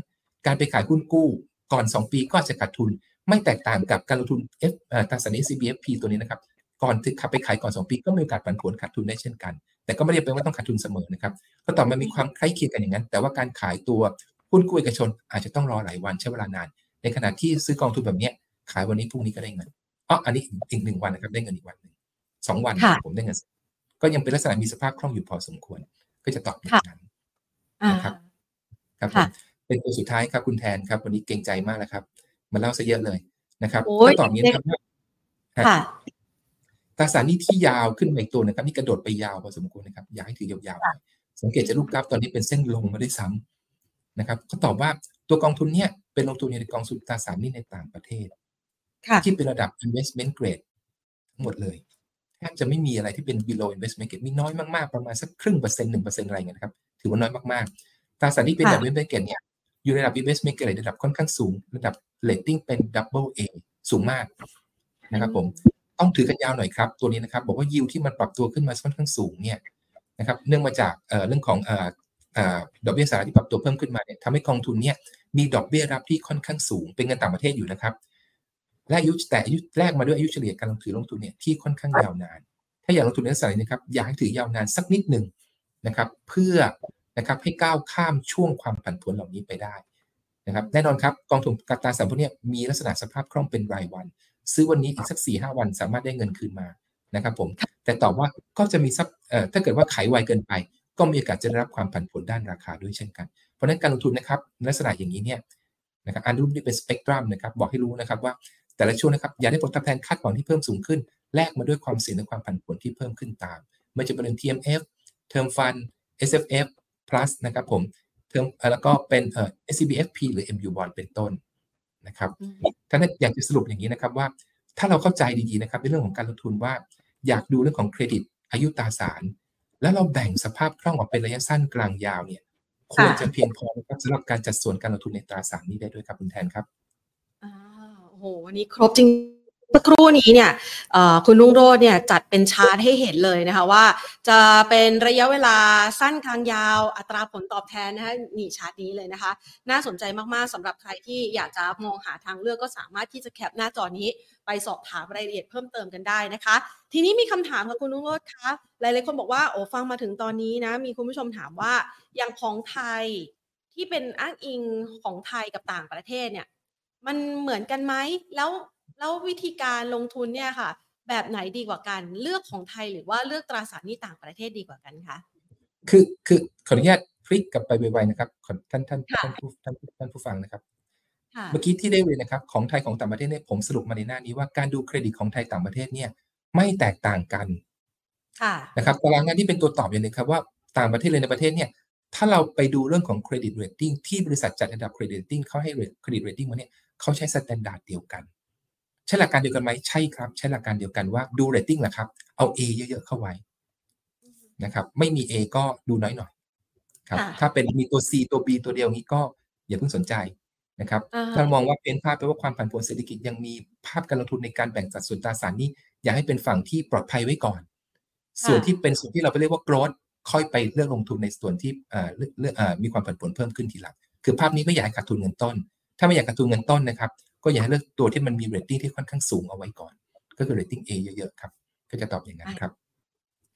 Speaker 2: การไปขายหุ้นกู้ ก่อน 2 ปีก็จะขาดทุน ไม่แตกต่างกับการลงทุน F ตราสารหนี้ CBFP ตัวนี้นะครับ ก่อนที่ขับไปขายก่อน 2 ปีก็มีโอกาสผันผวนขาดทุนได้เช่นกัน แต่ก็ไม่ได้แปลว่าต้องขาดทุนเสมอนะครับก็ต่อมามีความคล้ายเคียงกันอย่างนั้น แต่ว่าการขายตัวหุ้นกู้เอกชน อาจจะต้องรอหลายวันใช้เวลานาน ในขณะที่ซื้อกองทุนแบบนี้ขายวันนี้พรุ่งนี้ก็ได้เงินอ๋ออันนี้อีกหนึ่งวันนะครับได้เงินอีกวันหนึ่งสองวันผมได้เงินก็ยังเป็นลักษณะมีสภาพคล่องอยู่พอสมควร ก็จะตอบแบบนั้นนะครับครับผม เป็นตัวสุดท้ายครับคุณแทนครับ วันนี้เก่งใจมากแล้วครับ มาเล่าซะเยอะเลยนะครับก็ตอบนี้นะครับว่าตราสารนี้ที่ยาวขึ้นมาอีกตัวนะครับนี่กระโดดไปยาวพอสมควรนะครับอยากให้ถือยาวๆสังเกตจะรูปกราฟตอนนี้เป็นเส้นลงมาได้ซ้ำนะครับ ก็ตอบว่าตัวกองทุนเนี่ยเป็นลงทุนในกองทุนตราสารนี้ในต่างประเทศที่เป็นระดับ investment grade ทั้งหมดเลยแทบจะไม่มีอะไรที่เป็น below investment grade มีน้อยมากๆ ประมาณสักครึ่งเปอร์เซ็นต์หนึ่งเปอร์เซ็นต์อะไรเงี้ยครับ ถือว่าน้อยมากๆ ตราสารที่เป็นระดับ investment grade เนี่ย อยู่ในระดับ investment grade ระดับค่อนข้างสูง ระดับ rating เป็น double A สูงมากนะครับผมต้องถือกันยาวหน่อยครับ ตัวนี้นะครับ บอกว่ายิวที่มันปรับตัวขึ้นมาค่อนข้างสูงเนี่ยนะครับเนื่องมาจากเรื่องของดอกเบี้ยสหรัฐที่ปรับตัวเพิ่มขึ้นมาเนี่ยทำให้กองทุนเนี่ยมีดอกเบี้ยรับที่ค่อนข้างสูง เป็นเงินต่างประเทศอยู่นะครับ และอายุแต่อายุแรกมาด้วยอายุเฉลี่ยการลงทุนลงทุนเนี่ยที่ค่อนข้างยาวนาน ถ้าอยากลงทุนในลักษณะนี้นะครับอยากให้ถือยาวนานสักนิดหนึ่งนะครับ เพื่อ นะครับให้ก้าวข้ามช่วงความผันผวนเหล่านี้ไปได้นะครับแน่นอนครับกองทุนกาตราสารพวกนี้มีลักษณะสภาพคล่องเป็นรายวัน ซื้อวันนี้อีกสักสี่ห้าวัน สามารถได้เงินคืนมานะครับผมแต่ตอบว่าก็จะมีสักถ้าเกิดว่าขายไวเกินไป ก็มีโอกาสจะได้รับความผันผวนด้านราคาด้วยเช่นกัน เพราะนั้นการลงทุนนะครับลักษณะอย่างนี้เนี่ยนะครับอันรูปนี้เป็นสเปกตรัมนะครับบอกให้รู้นะครับว่าแต่ละช่วงนะครับอย่าได้ผลตอบแทนคาดหวังที่เพิ่มสูงขึ้นแลกมาด้วยความเสี่ยงและความผันผวนที่เพิ่มขึ้นตามไม่จะเป็น TMF Term Fund SFF plus นะครับผมเทอมแล้วก็เป็นเอ่อ SCBFP หรือ MU Bond เป็นต้นนะครับท่านอยากจะสรุปอย่างนี้นะครับว่าถ้าเราเข้าใจดีๆนะครับในเรื่องของการลงทุนว่า อยากดูเรื่องของเครดิตอายุตราสาร แล้วเราแบ่งสภาพคล่องออกเป็นระยะสั้นกลางยาวเนี่ยควรจะเพียงพอครับสำหรับการจัดส่วนการลงทุนในตราสารนี้ได้ด้วยครับคุณแทนครับ
Speaker 1: อ่าโอ้โหวันนี้ครบจริง เมื่อครู่นี้เนี่ยคุณลุงโรดเนี่ยจัดเป็นชาร์ตให้เห็นเลยนะคะว่า จะเป็นระยะเวลาสั้นกลางยาวอัตราผลตอบแทนนะคะนี่ชาร์ตนี้เลยนะคะ น่าสนใจมากๆสำหรับใครที่อยากจะมองหาทางเลือกก็สามารถที่จะแคปหน้าจอนี้ไปสอบถามรายละเอียดเพิ่มเติมกันได้นะคะ ทีนี้มีคำถามค่ะคุณลุงโรดคะหลายๆคนบอกว่าโอ้ฟังมาถึงตอนนี้นะมีคุณผู้ชมถามว่าอย่างของไทยที่เป็นอ้างอิงของไทยกับต่างประเทศเนี่ยมันเหมือนกันไหมแล้ว แล้ววิธีการลงทุนเนี่ยค่ะ แบบไหนดีกว่ากันเลือกของไทยหรือว่าเลือกตราสารหนี้ต่างประเทศดีกว่ากันคะ
Speaker 2: คือคือขออนุญาตพลิกกลับไปไวๆนะครับท่านท่านท่านผู้ท่านท่านผู้ฟังนะครับเมื่อกี้ที่ได้เรียนนะครับของไทยของต่างประเทศเนี่ยผมสรุปมาในหน้านี้ว่าการดูเครดิตของไทยต่างประเทศเนี่ยไม่แตกต่างกันนะครับตารางงานที่เป็นตัวตอบอย่างนึงครับว่าต่างประเทศเลยในประเทศเนี่ยถ้าเราไปดูเรื่องของเครดิตเรตติ้งที่บริษัทจัดอันดับเครดิตเรตติ้งเขาให้เครดิตเรตติ้งมาเนี่ยเขาใช้ standard เดียวกัน ใช้หลักการเดียวกันไหมใช่ครับ ใช้หลักการเดียวกันว่าดูเรตติ้งแหละครับ เอา A เยอะๆเข้าไว้นะครับ ไม่มี A ก็ดูน้อยหน่อยครับ ถ้าเป็นมีตัว C ตัว B ตัวเดียวนี้ก็อย่าเพิ่งสนใจนะครับถ้ามองว่าเป็นภาพแปลว่าความผันผวนเศรษฐกิจยังมีภาพการลงทุนในการแบ่งสัดส่วนตราสารหนี้ อยากให้เป็นฝั่งที่ปลอดภัยไว้ก่อน ส่วนที่เป็นส่วนที่เราไปเรียกว่า growth ค่อยไปเลือกลงทุนในส่วนที่เลือกมีความผันผวนเพิ่มขึ้นทีหลัง คือภาพนี้ไม่อยากให้ขาดทุนเงินต้น ถ้าไม่อยากขาดทุนเงินต้นนะครับ ก็อย่าให้เลือกตัวที่มันมีเรตติ้งที่ค่อนข้างสูงเอาไว้ก่อน ก็คือเรตติ้ง A เยอะๆครับก็จะตอบอย่างนั้นครับ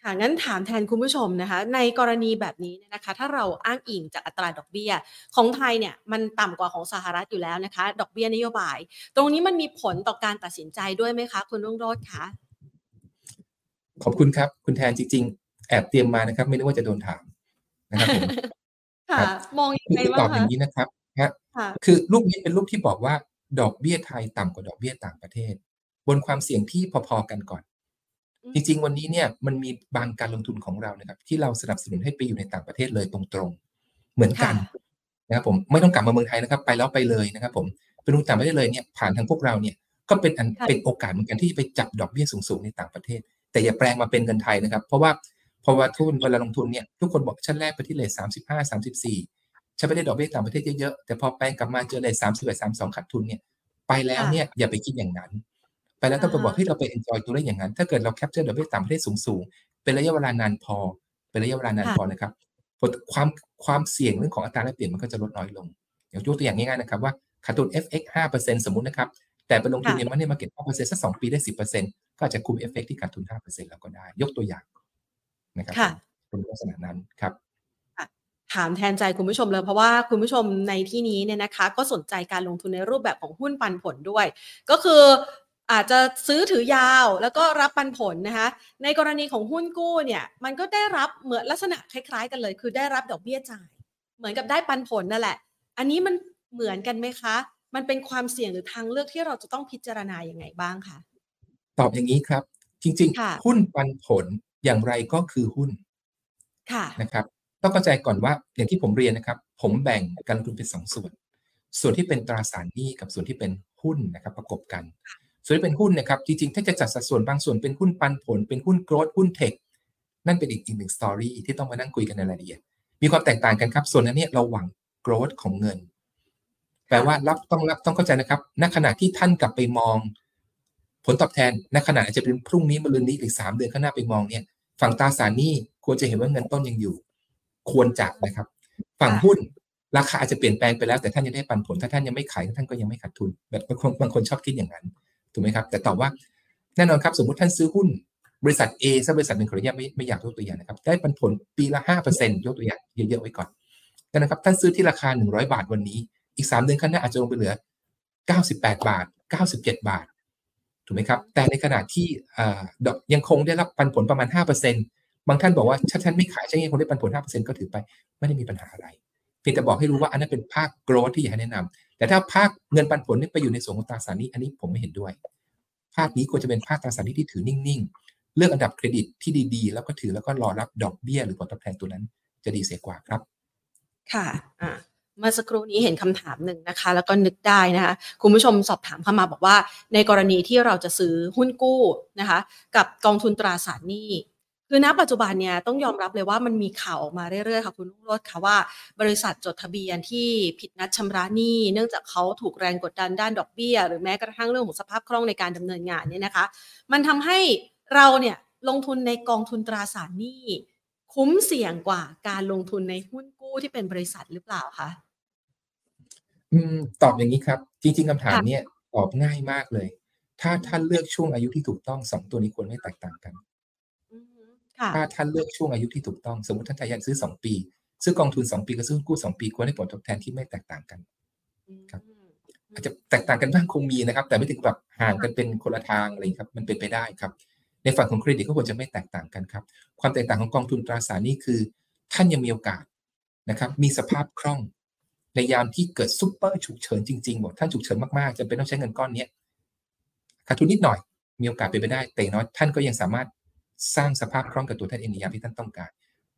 Speaker 1: ค่ะงั้นถามแทนคุณผู้ชมนะคะ ในกรณีแบบนี้นะคะ ถ้าเราอ้างอิงจากอัตราดอกเบี้ย ของไทยเนี่ยมันต่ำกว่าของสหรัฐอยู่แล้วนะคะ ดอกเบี้ยนโยบาย ตรงนี้มันมีผลต่อการตัดสินใจด้วยไหมคะ คุณรุ่งโรจน์คะ
Speaker 2: ขอบคุณครับ คุณแทนจริง ๆ แอบเตรียมมานะครับ ไม่รู้ว่าจะโดนถามนะครับผม
Speaker 1: ค่ะ มองยังไงบ้างคะตอบ
Speaker 2: อย่างนี้นะครับฮะคือรูปนี้เป็นรูปที่บอกว่า ดอกเบี้ยไทยต่ำกว่าดอกเบี้ยต่างประเทศ บนความเสี่ยงที่พอๆกันก่อน จริงๆ วันนี้เนี่ยมันมีบางการลงทุนของเรานะครับ ที่เราสนับสนุนให้ไปอยู่ในต่างประเทศเลยตรงๆ เหมือนกันนะครับผมไม่ต้องกลับมาเมืองไทยนะครับ ไปแล้วไปเลยนะครับ ผมไปลงต่างประเทศเลยเนี่ยผ่านทางพวกเราเนี่ยก็เป็นอันเป็นโอกาสเหมือนกันที่จะไปจับดอกเบี้ยสูงๆในต่างประเทศ แต่อย่าแปลงมาเป็นเงินไทยนะครับ เพราะว่าพอว่าทุนเวลาลงทุนเนี่ยทุกคนบอกชั้นแรกไปที่เลทสามสิบห้าสามสิบสี่ ฉันไปได้ดอกเบี้ยต่างประเทศเยอะๆแต่พอแปลงกลับมาเจอเลทสามสิบเอ็ดสามสองขาดทุนเนี่ยไปแล้วเนี่ยอย่าไปคิดอย่างนั้น ไปแล้วต้องไปบอกให้เราไป enjoy ตัวได้อย่างนั้น ถ้าเกิดเรา capture ดอกเบี้ยต่างประเทศสูงๆเป็นระยะเวลานานพอ เป็นระยะเวลานานพอนะครับความความเสี่ยงเรื่องของอัตราแลกเปลี่ยนมันก็จะลดน้อยลงอย่างยกตัวอย่างง่ายๆนะครับว่าขาดทุน FX 5%สมมุตินะครับแต่ไปลงทุนในมันนี่มาเก็ต5%สัก2ปีได้ 10%ก็อาจจะคุมเอฟเฟกที่ขาดทุน5%แล้วก็ได้ ยกตัวอย่างนะครับเป็นลักษณะนั้นครับ
Speaker 1: ถามแทนใจคุณผู้ชมเลยเพราะว่าคุณผู้ชมในที่นี้เนี่ยนะคะ ก็สนใจการลงทุนในรูปแบบของหุ้นปันผลด้วย ก็คืออาจจะซื้อถือยาวแล้วก็รับปันผลนะคะในกรณีของหุ้นกู้เนี่ยมันก็ได้รับเหมือนลักษณะคล้าย ๆ กันเลย คือได้รับดอกเบี้ยจ่าย เหมือนกับได้ปันผลนั่นแหละ อันนี้มันเหมือนกันไหมคะ มันเป็นความเสี่ยงหรือทางเลือกที่เราจะต้องพิจารณาอย่างไงบ้างคะ
Speaker 2: ตอบอย่างนี้ครับ จริง ๆ หุ้นปันผลอย่างไรก็คือหุ้น
Speaker 1: ค่ะ
Speaker 2: นะครับ ต้องเข้าใจก่อนว่าอย่างที่ผมเรียนนะครับ ผมแบ่งการลงทุนเป็นสองส่วน ส่วนที่เป็นตราสารหนี้กับส่วนที่เป็นหุ้นนะครับประกบกัน ส่วนที่เป็นหุ้นนะครับจริงๆถ้าจะจัดสัดส่วนบางส่วนเป็นหุ้นปันผล เป็นหุ้นโกลด์หุ้นเทคนั่นเป็นอีกอีกหนึ่งสตอรี่ที่ต้องมานั่งคุยกันในรายละเอียด มีความแตกต่างกันครับ ส่วนนั้นเนี่ยเราหวังโกลด์ของเงิน แปลว่ารับต้องรับต้องเข้าใจนะครับณขณะที่ท่านกลับไปมอง ผลตอบแทนณขณะอาจจะเป็นพรุ่งนี้มะรืนนี้อีกสามเดือนข้างหน้าไปมองเนี่ย ฝั่งตราสารหนี้ควรจะเห็นว่าเงินต้นยังอยู่ ควรจัดนะครับ ฝั่งหุ้นราคาอาจจะเปลี่ยนแปลงไปแล้วแต่ท่านยังได้ปันผล ถ้าท่านยังไม่ขายท่านก็ยังไม่ขาดทุน แบบบางคนบางคนชอบคิดอย่างนั้นถูกไหมครับ แต่ตอบว่าแน่นอนครับ สมมติท่านซื้อหุ้น บริษัท A สักบริษัทหนึ่งขออนุญาตไม่ไม่อยากยกตัวอย่างนะครับ ได้ปันผลปีละห้าเปอร์เซ็นต์ยกตัวอย่างเยอะๆไว้ก่อนแต่นะครับ ท่านซื้อที่ราคาหนึ่งร้อยบาทวันนี้ อีกสามเดือนข้างหน้าอาจจะลงไปเหลือเก้าสิบแปดบาทเก้าสิบเจ็ดบาทถูกไหมครับ แต่ในขณะที่ดอกยังคงได้รับปันผลประมาณห้าเปอร์เซ็นต์ บางท่านบอกว่าถ้าท่านไม่ขายฉันยังคงได้ปันผลห้าเปอร์เซ็นต์ก็ถือไป ไม่ได้มีปัญหาอะไร เพียงแต่บอกให้รู้ว่าอันนั้นเป็นภาคโกรธที่อยากให้แนะนำแต่ถ้าภาคเงินปันผลนี่ไปอยู่ในส่วนของตราสารนี้อันนี้ผมไม่เห็นด้วย ภาคนี้ควรจะเป็นภาคตราสารหนี้ที่ถือนิ่งๆ เลือกอันดับเครดิตที่ดีๆ แล้วก็ถือแล้วก็รอรับดอกเบี้ย หรือผลตอบแทนตัวนั้นจะดีเสียกว่าครับ
Speaker 1: ค่ะอ่าเมื่อสักครู่นี้เห็นคำถามหนึ่งนะคะ แล้วก็นึกได้นะคะ คุณผู้ชมสอบถามเข้ามาบอกว่า ในกรณีที่เราจะซื้อหุ้นกู้นะคะ กับกองทุนตราสารหนี้ คือณปัจจุบันเนี่ยต้องยอมรับเลยว่ามันมีข่าวออกมาเรื่อยๆค่ะคุณลุงรถค่ะว่า บริษัทจดทะเบียนที่ผิดนัดชำระหนี้เนื่องจากเขาถูกแรงกดดันด้านดอกเบี้ย หรือแม้กระทั่งเรื่องของสภาพคล่องในการดำเนินงานเนี่ยนะคะ มันทำให้เราเนี่ยลงทุนในกองทุนตราสารหนี้ คุ้มเสี่ยงกว่าการลงทุนในหุ้นกู้ที่เป็นบริษัทหรือเปล่าคะ
Speaker 2: อืมตอบอย่างนี้ครับ จริงๆคำถามเนี่ยตอบง่ายมากเลย ถ้าท่านเลือกช่วงอายุที่ถูกต้องสองตัวนี้ควรไม่แตกต่างกัน ถ้าท่านเลือกช่วงอายุที่ถูกต้อง สมมติท่านทายานซื้อสองปี ซื้อกองทุนสองปีกับซื้อกู้สองปีควรได้ผลตอบแทนที่ไม่แตกต่างกันครับอาจจะแตกต่างกันบ้างคงมีนะครับ แต่ไม่ถึงแบบห่างกันเป็นคนละทางอะไรครับ มันเป็นไปได้ครับ ในฝั่งของเครดิตก็ควรจะไม่แตกต่างกันครับ ความแตกต่างของกองทุนตราสารนี้คือ ท่านยังมีโอกาสนะครับ มีสภาพคล่อง ในยามที่เกิดซุปเปอร์ฉุกเฉินจริงๆบอกท่านฉุกเฉินมากๆจะเป็นต้องใช้เงินก้อนนี้ขาดทุนนิดหน่อย มีโอกาสเป็นไปได้ แต่น้อยท่านก็ยังสามารถ สร้างสภาพคล่องกับตัวท่านเองในยามที่ท่านต้องการ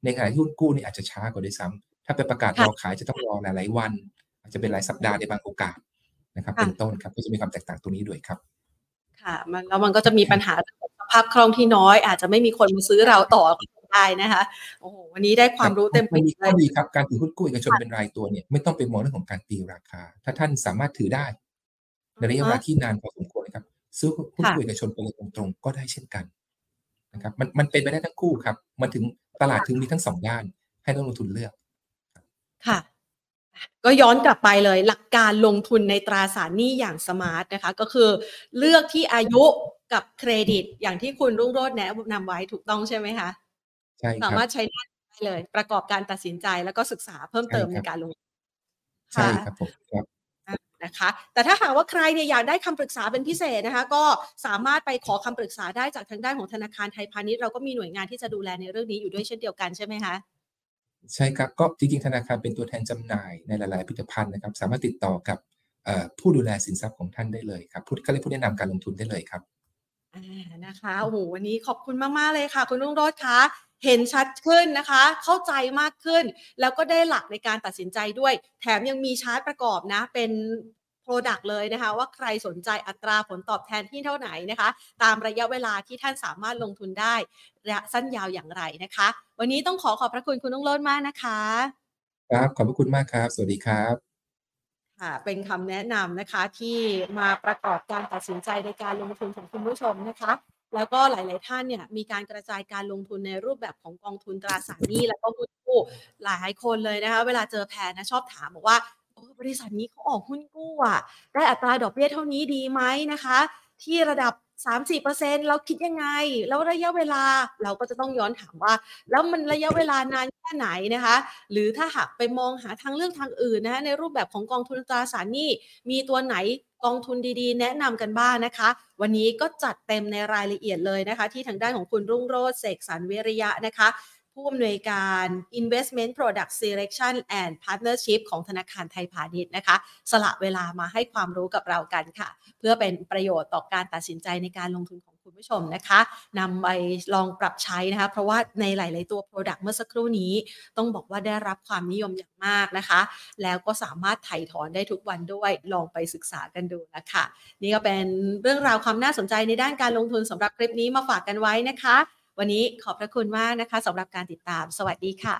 Speaker 2: ในขณะที่หุ้นกู้นี่อาจจะช้ากว่าด้วยซ้ำถ้าไปประกาศรอขายจะต้องรอหลายๆวัน อาจจะเป็นหลายสัปดาห์ในบางโอกาสนะครับ เป็นต้นครับก็จะมีความแตกต่างตรงนี้ด้วยครับ
Speaker 1: ค่ะมันแล้วมันก็จะมีปัญหาสภาพคล่องที่น้อย อาจจะไม่มีคนมาซื้อเราต่อได้นะคะโอ้โหวันนี้ได้ความรู้เต็มไป
Speaker 2: หมดเลยดีครับการถือหุ้นกู้เอกชนเป็นรายตัวเนี่ยไม่ต้องไปมองเรื่องของการตีราคา ถ้าท่านสามารถถือได้ในระยะเวลาที่นานพอสมควรนะครับซื้อหุ้นกู้เอกชนไปเลยตรงๆก็ได้เช่นกัน นะครับมันมันเป็นไปได้ทั้งคู่ครับ มันถึงตลาดถึงมีทั้งสองด้าน ให้นักลงทุนเลือก
Speaker 1: ค่ะก็ย้อนกลับไปเลยหลักการลงทุนในตราสารหนี้อย่างสมาร์ทนะคะก็คือเลือกที่อายุกับเครดิตอย่างที่คุณรุ่งโรจน์แนะนำไว้ถูกต้องใช่ไหมคะ
Speaker 2: ใช่
Speaker 1: สามารถใช้ได้เลย ประกอบการตัดสินใจแล้วก็ศึกษาเพิ่มเติมในการลง
Speaker 2: ใช่ครับผมครับ
Speaker 1: นะคะ แต่ถ้าหากว่าใครเนี่ยอยากได้คำปรึกษาเป็นพิเศษนะคะ ก็สามารถไปขอคำปรึกษาได้จากทางด้านของธนาคารไทยพาณิชย์เราก็มีหน่วยงานที่จะดูแลในเรื่องนี้อยู่ด้วยเช่นเดียวกันใช่ไหมคะ
Speaker 2: ใช่ครับก็จริงๆธนาคารเป็นตัวแทนจำหน่ายในหลายๆผลิตภัณฑ์นะครับ สามารถติดต่อกับผู้ดูแลสินทรัพย์ของท่านได้เลยครับผู้ก็เลยกผู้แนะนำการลงทุนได้เลยครับ
Speaker 1: นะคะโอ้โหวันนี้ขอบคุณมาก ๆ เลยค่ะ คุณรุ่งโรจน์คะเห็นชัดขึ้นนะคะ เข้าใจมากขึ้น แล้วก็ได้หลักในการตัดสินใจด้วย แถมยังมีชาร์ตประกอบนะ เป็น product เลยนะคะ ว่าใครสนใจอัตราผลตอบแทนที่เท่าไหนนะคะ ตามระยะเวลาที่ท่านสามารถลงทุนได้ระยะสั้นยาวอย่างไรนะคะ วันนี้ต้องขอขอบพระคุณคุณรุ่งโรจน์มากนะคะ
Speaker 2: ครับขอบพระคุณมากครับ สวัสดีครับ
Speaker 1: ค่ะเป็นคำแนะนำนะคะที่มาประกอบการตัดสินใจในการลงทุนของคุณผู้ชมนะคะ แล้วก็หลาย ๆ ท่านเนี่ยมีการกระจายการลงทุนในรูปแบบของกองทุนตราสารหนี้แล้วก็หุ้นกู้หลายคนเลยนะคะ เวลาเจอแพนนะชอบถามบอกว่าบริษัทนี้เขาออกหุ้นกู้อะได้อัตราดอกเบี้ยเท่านี้ดีไหมนะคะ ที่ระดับ สามสี่เปอร์เซ็นเราคิดยังไง แล้วระยะเวลาเราก็จะต้องย้อนถามว่า แล้วมันระยะเวลานานแค่ไหนนะคะ หรือถ้าหากไปมองหาทางเลือกทางอื่นนะคะในรูปแบบของกองทุนตราสารหนี้มีตัวไหนกองทุนดีๆ แนะนำกันบ้างนะคะ วันนี้ก็จัดเต็มในรายละเอียดเลยนะคะ ที่ทางด้านของคุณรุ่งโรจน์เสกสรรเวริยะนะคะ ผู้อำนวยการ Investment Product Selection and Partnership ของธนาคารไทยพาณิชย์นะคะ สละเวลามาให้ความรู้กับเรากันค่ะ เพื่อเป็นประโยชน์ต่อการตัดสินใจในการลงทุนของคุณผู้ชมนะคะนำไปลองปรับใช้นะคะ เพราะว่าในหลาย ๆ ตัว Product เมื่อสักครู่นี้ ต้องบอกว่าได้รับความนิยมอย่างมากนะคะ แล้วก็สามารถไถ่ถอนได้ทุกวันด้วยลองไปศึกษากันดูนะคะนี่ก็เป็นเรื่องราวความน่าสนใจในด้านการลงทุนสำหรับคลิปนี้มาฝากกันไว้นะคะ วันนี้ขอบพระคุณมากนะคะสำหรับการติดตาม สวัสดีค่ะ